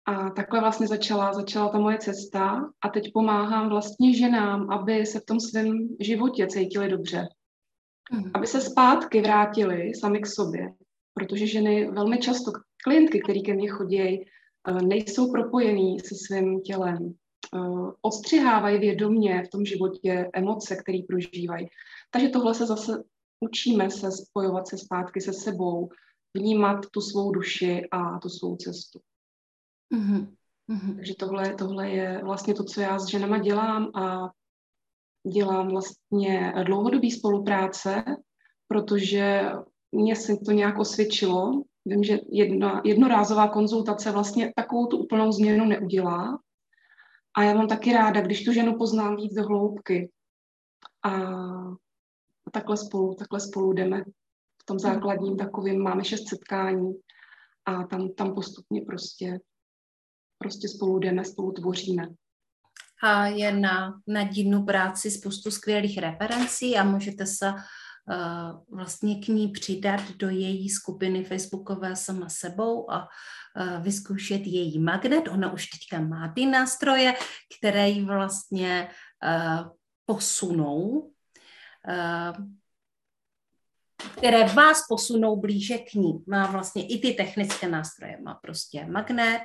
A takhle vlastně začala, začala ta moje cesta a teď pomáhám vlastně ženám, aby se v tom svém životě cítili dobře. Mm. Aby se zpátky vrátili sami k sobě, protože ženy velmi často, klientky, které ke mně chodí, nejsou propojený se svým tělem, eh, odstřihávají vědomě v tom životě emoce, které prožívají. Takže tohle se zase učíme se spojovat se zpátky se sebou, vnímat tu svou duši a tu svou cestu. Mm-hmm. Takže tohle, tohle je vlastně to, co já s ženama dělám a dělám vlastně dlouhodobý spolupráce, protože mně se to nějak osvědčilo. Vím, že jedna, jednorázová konzultace vlastně takovou tu úplnou změnu neudělá. A já mám taky ráda, když tu ženu poznám víc do hloubky. A takhle spolu, takhle spolu jdeme. V tom základním takovým máme šest setkání a tam, tam postupně prostě, prostě spolu jdeme, spolu tvoříme a je na, na dílnu práci spoustu skvělých referencí a můžete se vlastně k ní přidat do její skupiny facebookové sama sebou a uh, vyzkoušet její magnet. Ona už teďka má ty nástroje, které ji vlastně uh, posunou, které vás posunou blíže k ní. Má vlastně i ty technické nástroje. Má prostě magnet,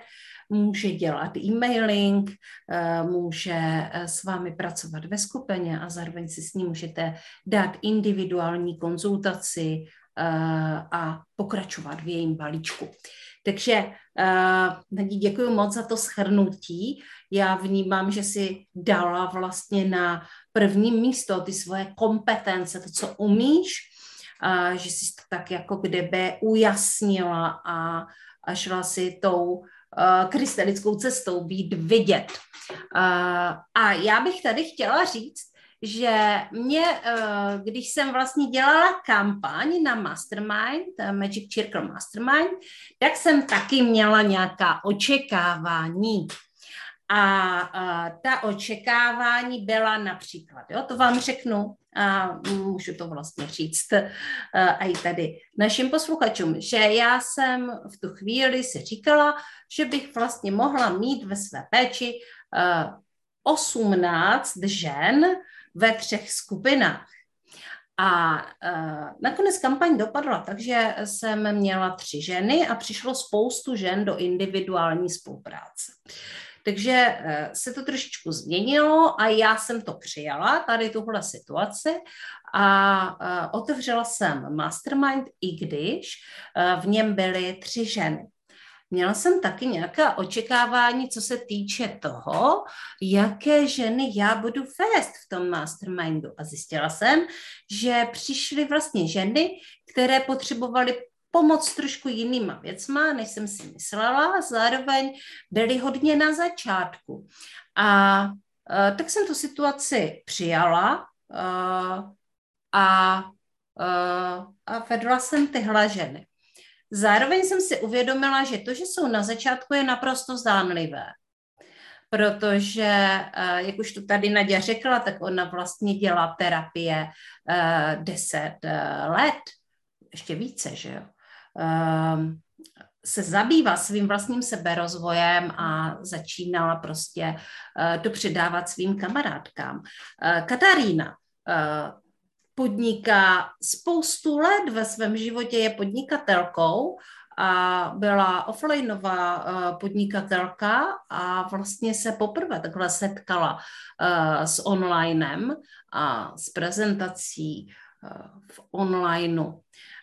může dělat e-mailing, eh, může eh, s vámi pracovat ve skupině a zároveň si s ním můžete dát individuální konzultaci eh, a pokračovat v jejím balíčku. Takže Nadí, děkuji moc za to schrnutí. Já vnímám, že si dala vlastně na první místo ty svoje kompetence, to, co umíš, a že jsi to tak jako kdyby ujasnila a, a šla si tou krystalickou cestou, být vidět. Uh, a já bych tady chtěla říct, že mě, uh, když jsem vlastně dělala kampaň na Mastermind, Magic Circle Mastermind, tak jsem taky měla nějaká očekávání. A uh, ta očekávání byla například, jo, to vám řeknu, a můžu to vlastně říct uh, i tady našim posluchačům, že já jsem v tu chvíli si říkala, že bych vlastně mohla mít ve své péči uh, 18 žen ve třech skupinách. A uh, nakonec kampaň dopadla, takže jsem měla tři ženy a přišlo spoustu žen do individuální spolupráce. Takže eh, se to trošičku změnilo a já jsem to přijala, tady tuhle situaci a eh, otevřela jsem mastermind, i když eh, v něm byly tři ženy. Měla jsem taky nějaká očekávání, co se týče toho, jaké ženy já budu vést v tom mastermindu. A zjistila jsem, že přišly vlastně ženy, které potřebovaly pomoct trošku jinýma věcma, než jsem si myslela, zároveň byly hodně na začátku. A uh, tak jsem tu situaci přijala uh, a, uh, a vedla jsem tyhle ženy. Zároveň jsem si uvědomila, že to, že jsou na začátku, je naprosto zdánlivé. Protože, jak už to tady Nadia řekla, tak ona vlastně dělá terapie 10 let, ještě více, že jo. Ehm, se zabývá svým vlastním seberozvojem a začínala prostě eh, to předávat svým kamarádkám. Eh, Katarína eh, podniká spoustu let ve svém životě, je podnikatelkou a byla offlineová podnikatelka a vlastně se poprvé takhle setkala s onlinem a s prezentací v onlineu.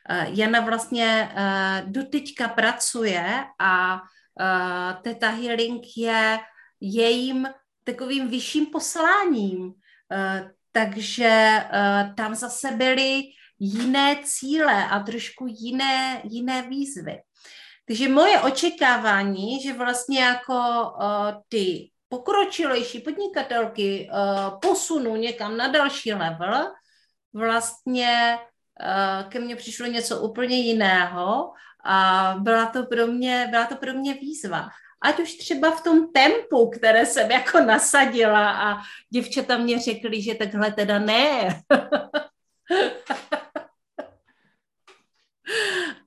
Eh, Jana vlastně eh, doteďka pracuje a eh, Teta Healing je jejím takovým vyšším posláním. Takže tam zase byly jiné cíle a trošku jiné, jiné výzvy. Takže moje očekávání, že vlastně jako uh, ty pokročilejší podnikatelky uh, posunu někam na další level, vlastně ke mně přišlo něco úplně jiného a byla to pro mě, byla to pro mě výzva. Ať už třeba v tom tempu, které jsem jako nasadila a děvčata mě řekly, že takhle teda ne.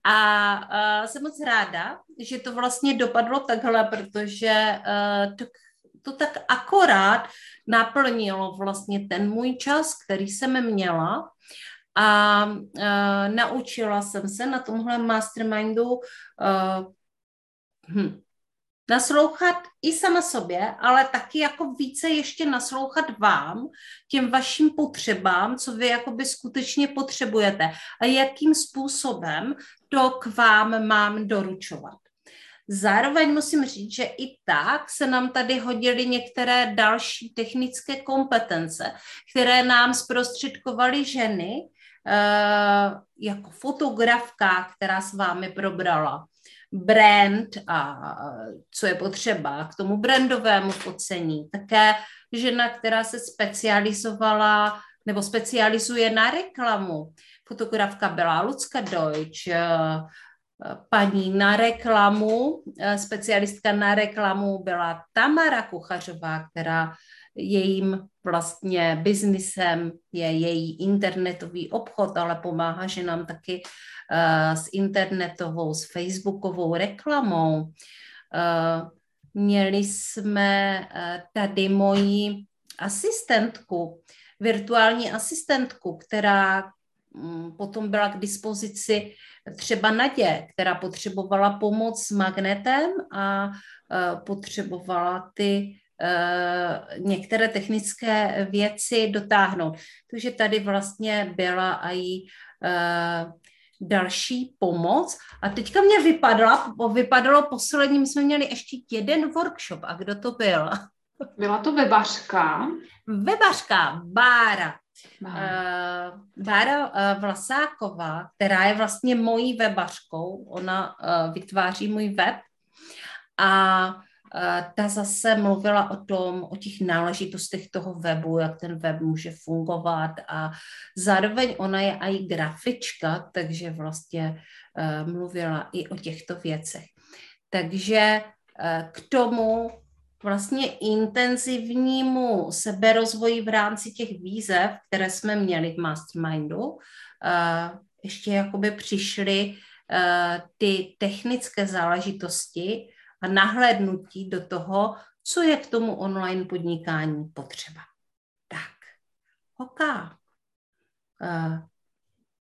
a uh, jsem moc ráda, že to vlastně dopadlo takhle, protože uh, to, to tak akorát naplnilo vlastně ten můj čas, který jsem měla a uh, naučila jsem se na tomhle mastermindu uh, hm, naslouchat i sama sobě, ale taky jako více ještě naslouchat vám, těm vašim potřebám, co vy jakoby skutečně potřebujete a jakým způsobem to k vám mám doručovat. Zároveň musím říct, že i tak se nám tady hodily některé další technické kompetence, které nám zprostředkovaly ženy, jako fotografka, která s vámi probrala, brand a co je potřeba k tomu brandovému focení. Také žena, která se specializovala nebo specializuje na reklamu. Fotografka byla Lucka Deutsch, eh, paní na reklamu, eh, specialistka na reklamu byla Tamara Kuchařová, která jejím vlastně biznisem je její internetový obchod, ale pomáhá ženám taky uh, s internetovou, s facebookovou reklamou. Uh, měli jsme uh, tady moji asistentku, virtuální asistentku, která um, potom byla k dispozici třeba Nadě, která potřebovala pomoc s magnetem a potřebovala ty některé technické věci dotáhnout. Takže tady vlastně byla i uh, další pomoc. A teďka mě vypadla, vypadalo poslední, my jsme měli ještě jeden workshop. A kdo to byl? Byla to webařka. Webařka, Bára. Bára, Bára uh, Vlasáková, která je vlastně mojí webařkou, ona vytváří můj web a ta zase mluvila o tom, o těch náležitostech toho webu, jak ten web může fungovat a zároveň ona je i grafička, takže vlastně mluvila i o těchto věcech. Takže k tomu vlastně intenzivnímu seberozvoji v rámci těch výzev, které jsme měli v Mastermindu, ještě jakoby přišly ty technické záležitosti, a nahlédnutí do toho, co je k tomu online podnikání potřeba. Tak, OK. Uh,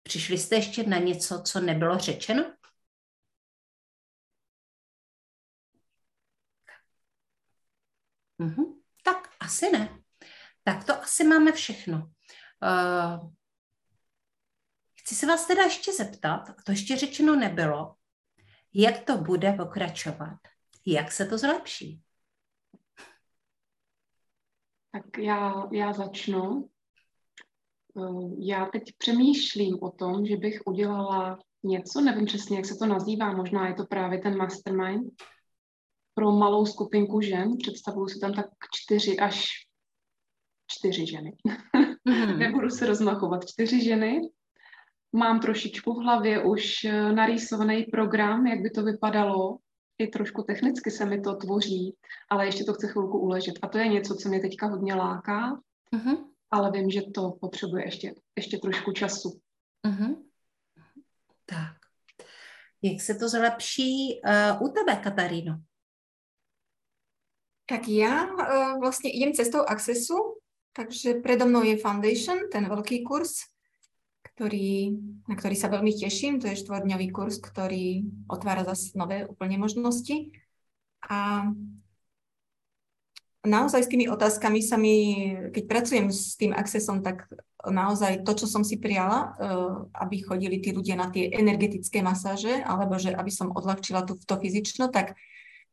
přišli jste ještě na něco, co nebylo řečeno? Uh-huh. Tak asi ne. Tak to asi máme všechno. Uh, chci se vás teda ještě zeptat, to ještě řečeno nebylo, jak to bude pokračovat jak se to zlepší? Tak já, já začnu. Eh, já teď přemýšlím o tom, že bych udělala něco, nevím přesně, jak se to nazývá, možná je to právě ten mastermind, pro malou skupinku žen. Představuju si tam tak čtyři až čtyři ženy. Mm-hmm. Nebudu se rozmachovat. Čtyři ženy. Mám trošičku v hlavě už eh, narýsovaný program, jak by to vypadalo i trošku technicky se mi to tvoří, ale ještě to chce chvilku uležet. A to je něco, co mě teďka hodně láká, uh-huh. ale vím, že to potřebuje ještě, ještě trošku času. Uh-huh. Tak. Jak se to zlepší uh, u tebe, Kataríno? Tak já uh, vlastně idem cestou Accessu, takže predo mnou je Foundation, ten veľký kurz, ktorý, na ktorý sa veľmi teším. To je štvordňový kurz, ktorý otvára zase nové úplne možnosti. A naozaj s tými otázkami sa mi, keď pracujem s tým accessom, tak naozaj to, čo som si prijala, eh, aby chodili tí ľudia na tie energetické masáže, alebo že aby som odľahčila to, to fyzično, tak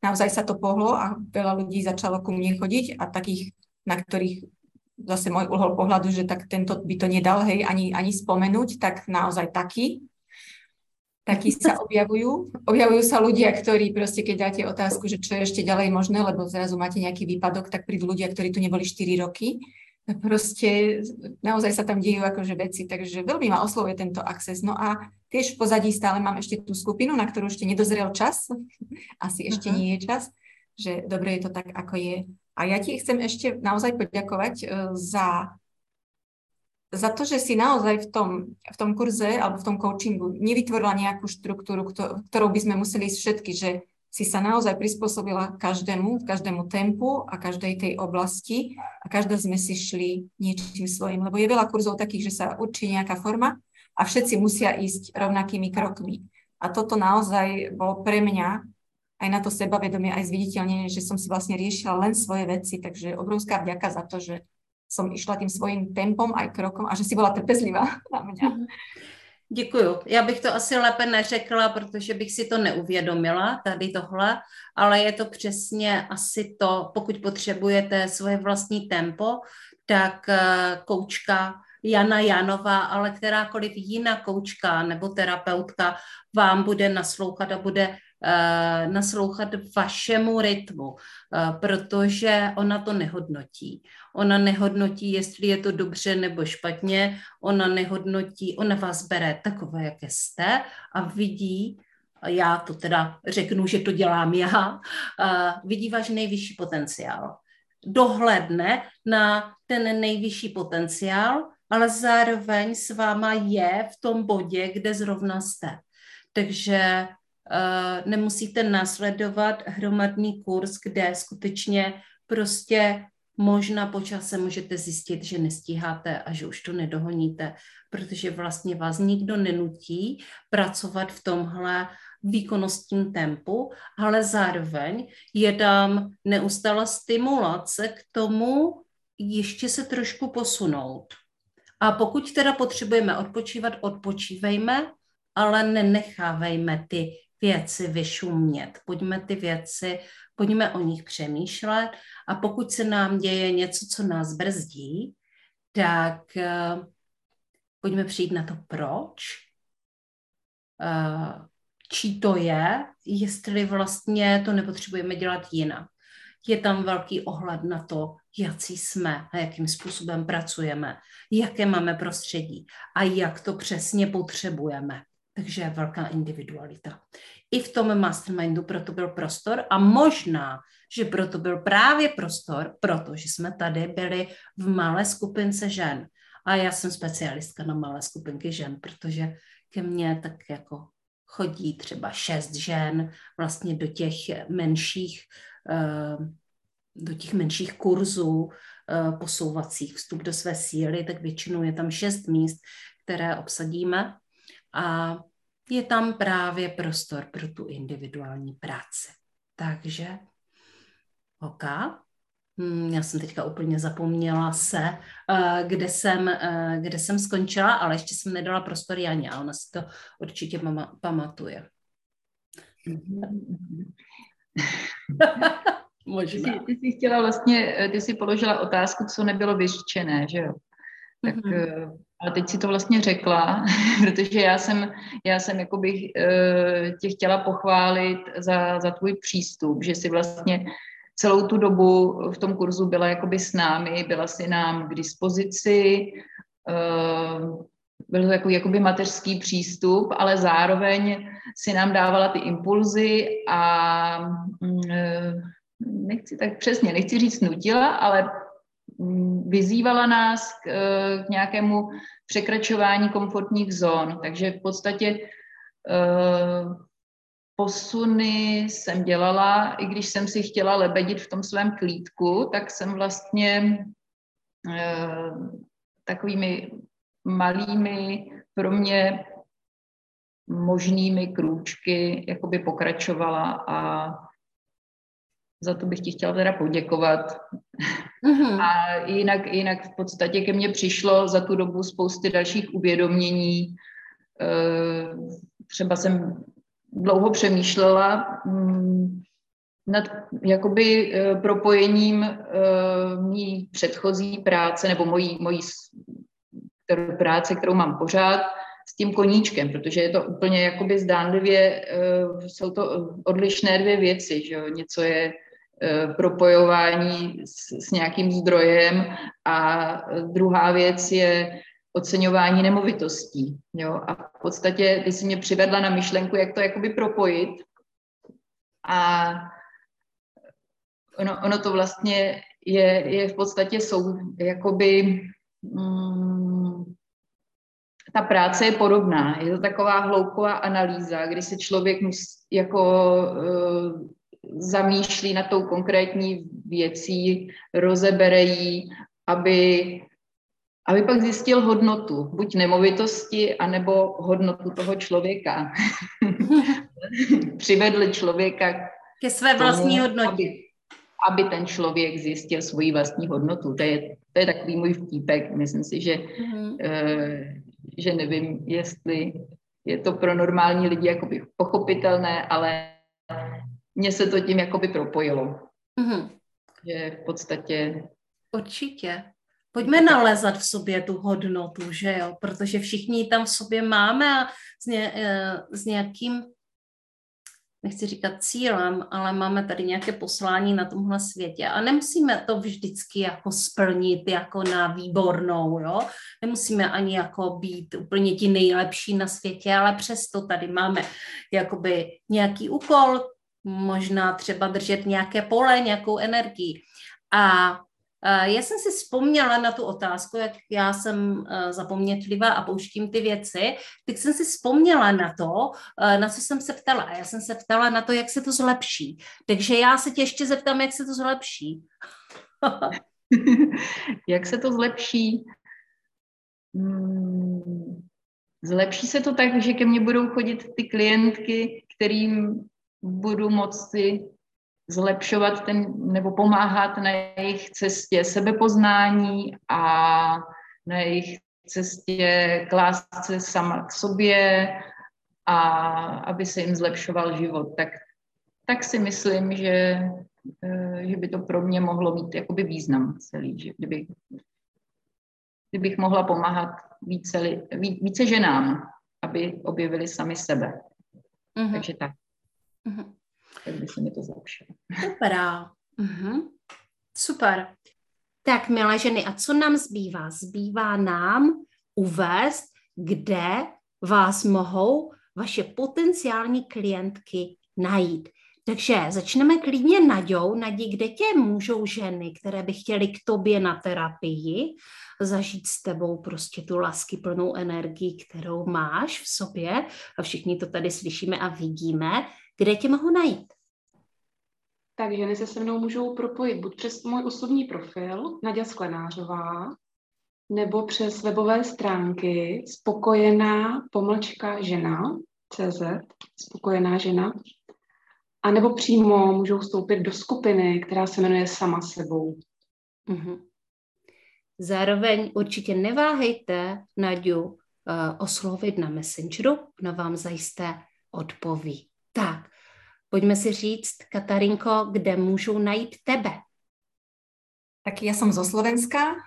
naozaj sa to pohlo a veľa ľudí začalo ku mne chodiť a takých, na ktorých zase môj uhol pohľadu, že tak tento by to nedal, hej, ani, ani spomenúť, tak naozaj taký. Takí sa objavujú. Objavujú sa ľudia, ktorí proste, keď dáte otázku, že čo je ešte ďalej možné, lebo zrazu máte nejaký výpadok, tak prídu ľudia, ktorí tu neboli 4 roky. Proste naozaj sa tam dejú akože veci, takže veľmi ma oslovuje tento access. No a tiež v pozadí stále mám ešte tú skupinu, na ktorú ešte nedozrel čas. Asi ešte uh-huh. nie je čas, že dobre je to tak, ako je. A ja ti chcem ešte naozaj poďakovať e, za, za to, že si naozaj v tom, v tom kurze alebo v tom coachingu nevytvorila nejakú štruktúru, ktorou by sme museli ísť všetky, že si sa naozaj prispôsobila každému, každému tempu a každej tej oblasti a každá sme si šli niečím svojim, lebo je veľa kurzov takých, že sa určí nejaká forma a všetci musia ísť rovnakými krokmi. A toto naozaj bolo pre mňa aj na to sebavedomie, aj zviditeľnenie, že som si vlastne riešila len svoje veci, takže obrovská vďaka za to, že som išla tým svojím tempom aj krokom a že si byla trpezlivá na mě. Mhm. Děkuju. Já bych to asi lépe neřekla, protože bych si to neuvědomila, tady tohle, ale je to přesně asi to, pokud potřebujete svoje vlastní tempo, tak eh, koučka Jana Janová, ale kterákoliv jiná koučka nebo terapeutka vám bude naslouchat a bude naslouchat vašemu rytmu, uh, protože ona to nehodnotí. Ona nehodnotí, jestli je to dobře nebo špatně, ona nehodnotí, ona vás bere takové, jaké jste a vidí, já to teda řeknu, že to dělám já, uh, vidí váš nejvyšší potenciál. Dohledne na ten nejvyšší potenciál, ale zároveň s váma je v tom bodě, kde zrovna jste. Takže nemusíte následovat hromadný kurz, kde skutečně prostě možná po čase můžete zjistit, že nestíháte a že už to nedohoníte, protože vlastně vás nikdo nenutí pracovat v tomhle výkonnostním tempu, ale zároveň je tam neustále stimulace k tomu ještě se trošku posunout. A pokud teda potřebujeme odpočívat, odpočívejme, ale nenechávejme ty věci vyšumět. Pojďme ty věci, pojďme o nich přemýšlet a pokud se nám děje něco, co nás brzdí, tak uh, pojďme přijít na to, proč, uh, čí to je, jestli vlastně to nepotřebujeme dělat jinak. Je tam velký ohled na to, jaký jsme a jakým způsobem pracujeme, jaké máme prostředí a jak to přesně potřebujeme. Takže velká individualita. I v tom mastermindu proto byl prostor a možná, že proto byl právě prostor, protože jsme tady byli v malé skupince žen. A já jsem specialistka na malé skupinky žen, protože ke mně tak jako chodí třeba šest žen vlastně do těch menších, eh, do těch menších kurzů eh, posouvacích vstup do své síly, tak většinou je tam šest míst, které obsadíme a je tam právě prostor pro tu individuální práci. Takže, OK, Hmm, já jsem teďka úplně zapomněla se, eh, kde jsem, eh, kde jsem skončila, ale ještě jsem nedala prostor Janě a ona si to určitě mama, pamatuje. Možná. Ty, jsi, ty jsi chtěla vlastně, eh, ty jsi položila otázku, co nebylo vyřčené, že jo? Tak, mm-hmm. Ale teď si to vlastně řekla, protože já jsem, já jsem jako bych tě chtěla pochválit za, za tvůj přístup, že si vlastně celou tu dobu v tom kurzu byla jakoby s námi, byla si nám k dispozici, eh, byl to jako jakoby mateřský přístup, ale zároveň si nám dávala ty impulzy a mm, eh, nechci tak přesně, nechci říct nutila, ale vyzývala nás k, eh, k nějakému překračování komfortních zón. Takže v podstatě posuny jsem dělala, i když jsem si chtěla lebedit v tom svém klídku, tak jsem vlastně eh, takovými malými pro mě možnými krůčky jakoby pokračovala a za to bych ti chtěla teda poděkovat. Mm-hmm. A jinak, jinak v podstatě ke mně přišlo za tu dobu spousty dalších uvědomění. Eh, třeba jsem dlouho přemýšlela mm, nad jakoby eh, propojením uh, mý předchozí práce nebo mojí, mojí práce, kterou mám pořád, s tím koníčkem, protože je to úplně jakoby zdánlivě, jsou to odlišné dvě věci, že jo? něco je propojování s, s nějakým zdrojem a druhá věc je oceňování nemovitostí. Jo? A v podstatě ty si mě přivedla na myšlenku, jak to jakoby propojit. A ono, ono to vlastně je, je v podstatě jsou jakoby mm, ta práce je podobná. Je to taková hloubková analýza, kdy se člověk musí jako uh, zamýšlí na tou konkrétní věcí, rozebere ji, aby aby pak zjistil hodnotu, buď nemovitosti, anebo hodnotu toho člověka. Přivedli člověka ke své vlastní tomu, hodnotě. Aby, aby ten člověk zjistil svoji vlastní hodnotu. To je, to je takový můj vtípek. Myslím si, že, mm-hmm. uh, že nevím, jestli je to pro normální lidi jakoby pochopitelné, ale mně se to tím jakoby propojilo. Mm-hmm. Že v podstatě... Určitě. Pojďme nalezat v sobě tu hodnotu, že jo, protože všichni ji tam v sobě máme a s, ně, eh, s nějakým nechci říkat cílem, ale máme tady nějaké poslání na tomhle světě a nemusíme to vždycky jako splnit jako na výbornou, jo. Nemusíme ani jako být úplně ti nejlepší na světě, ale přesto tady máme jakoby nějaký úkol, možná třeba držet nějaké pole, nějakou energii. A já jsem si vzpomněla na tu otázku, jak já jsem e, zapomnětlivá a pouštím ty věci, tak jsem si vzpomněla na to, e, na co jsem se ptala. A já jsem se ptala na to, jak se to zlepší. Takže já se tě ještě zeptám, jak se to zlepší. jak se to zlepší? Hmm, zlepší se to tak, že ke mně budou chodit ty klientky, kterým budu moci zlepšovat ten, nebo pomáhat na jejich cestě sebepoznání a na jejich cestě klást se sama k sobě a aby se jim zlepšoval život. Tak, tak si myslím, že, eh, že by to pro mě mohlo mít jakoby význam celý, že kdyby, kdybych mohla pomáhat více, více ženám, aby objevili sami sebe. Mm-hmm. Takže tak. Mm-hmm tak by se mi to zlepšilo. Dobrá. Uh-huh. Super. Tak, milé ženy, a co nám zbývá? Zbývá nám uvést, kde vás mohou vaše potenciální klientky najít. Takže začneme klidně Naďou. Nadí, kde tě můžou ženy, které by chtěly k tobě na terapii, zažít s tebou prostě tu lásky plnou energii, kterou máš v sobě a všichni to tady slyšíme a vidíme, kde tě mohu najít? Tak ženy se se mnou můžou propojit buď přes můj osobní profil Nadia Sklenářová, nebo přes webové stránky spokojená pomlčka žena, CZ, spokojená žena, a nebo přímo můžou vstoupit do skupiny, která se jmenuje Sama sebou. Mm-hmm. Zároveň určitě neváhejte Naďu uh, oslovit na Messengeru, ona vám zajisté odpoví. Tak, pojďme si říct, Katarinko, kde můžou najít tebe. Tak ja som zo Slovenska,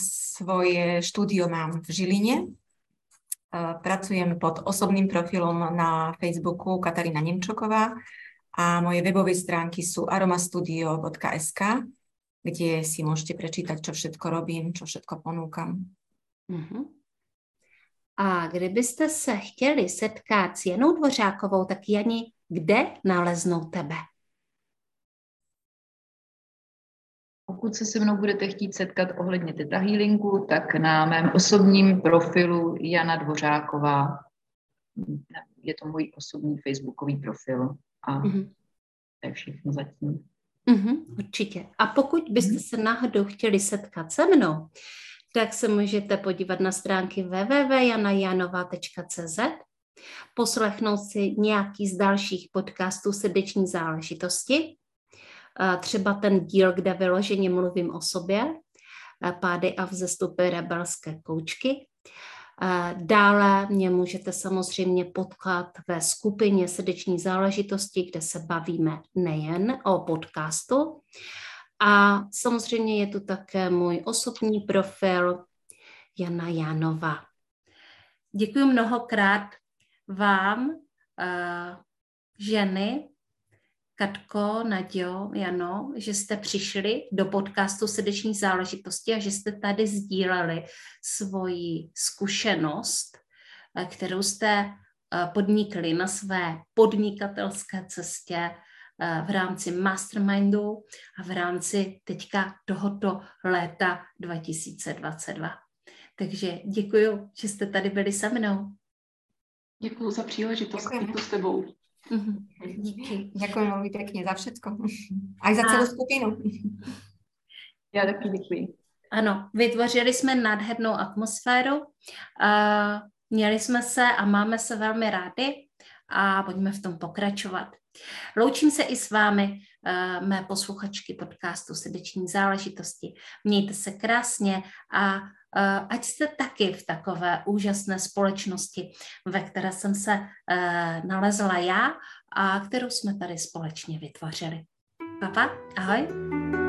svoje štúdio mám v Žiline, pracujem pod osobným profilom na Facebooku Katarína Nemčoková a moje webové stránky sú aromastudio.sk, kde si môžete prečítať, čo všetko robím, čo všetko ponúkam. Uh-huh. A kdybyste se chtěli setkat s Janou Dvořákovou, tak Jani, kde naleznou tebe? Pokud se se mnou budete chtít setkat ohledně Teta Healingu, tak na mém osobním profilu Jana Dvořáková, je to můj osobní facebookový profil a mm-hmm. to je všechno zatím. Mm-hmm, určitě. A pokud byste mm-hmm. se náhodou chtěli setkat se mnou, tak se můžete podívat na stránky www.janajanova.cz, poslechnout si nějaký z dalších podcastů srdeční záležitosti, třeba ten díl, kde vyloženě mluvím o sobě, pády a vzestupy rebelské koučky. Dále mě můžete samozřejmě potkat ve skupině srdeční záležitosti, kde se bavíme nejen o podcastu, a samozřejmě je tu také můj osobní profil Jana Janova. Děkuji mnohokrát vám, uh, ženy, Katko, Nadio, Jano, že jste přišli do podcastu Srdeční záležitosti a že jste tady sdíleli svoji zkušenost, eh, kterou jste eh, podnikli na své podnikatelské cestě v rámci mastermindu a v rámci teďka tohoto léta 2022. Takže děkuji, že jste tady byli se mnou. Děkuji za příležitost být tu s tebou. Mhm. Díky. Děkuji velmi pěkně za všechno. A i za celou skupinu. Já taky děkuji. Ano, vytvořili jsme nádhernou atmosféru. Uh, měli jsme se a máme se velmi rádi a pojďme v tom pokračovat. Loučím se i s vámi, uh, mé posluchačky podcastu Srdeční záležitosti. Mějte se krásně a uh, ať jste taky v takové úžasné společnosti, ve které jsem se uh, nalezla já a kterou jsme tady společně vytvořili. Papa, ahoj.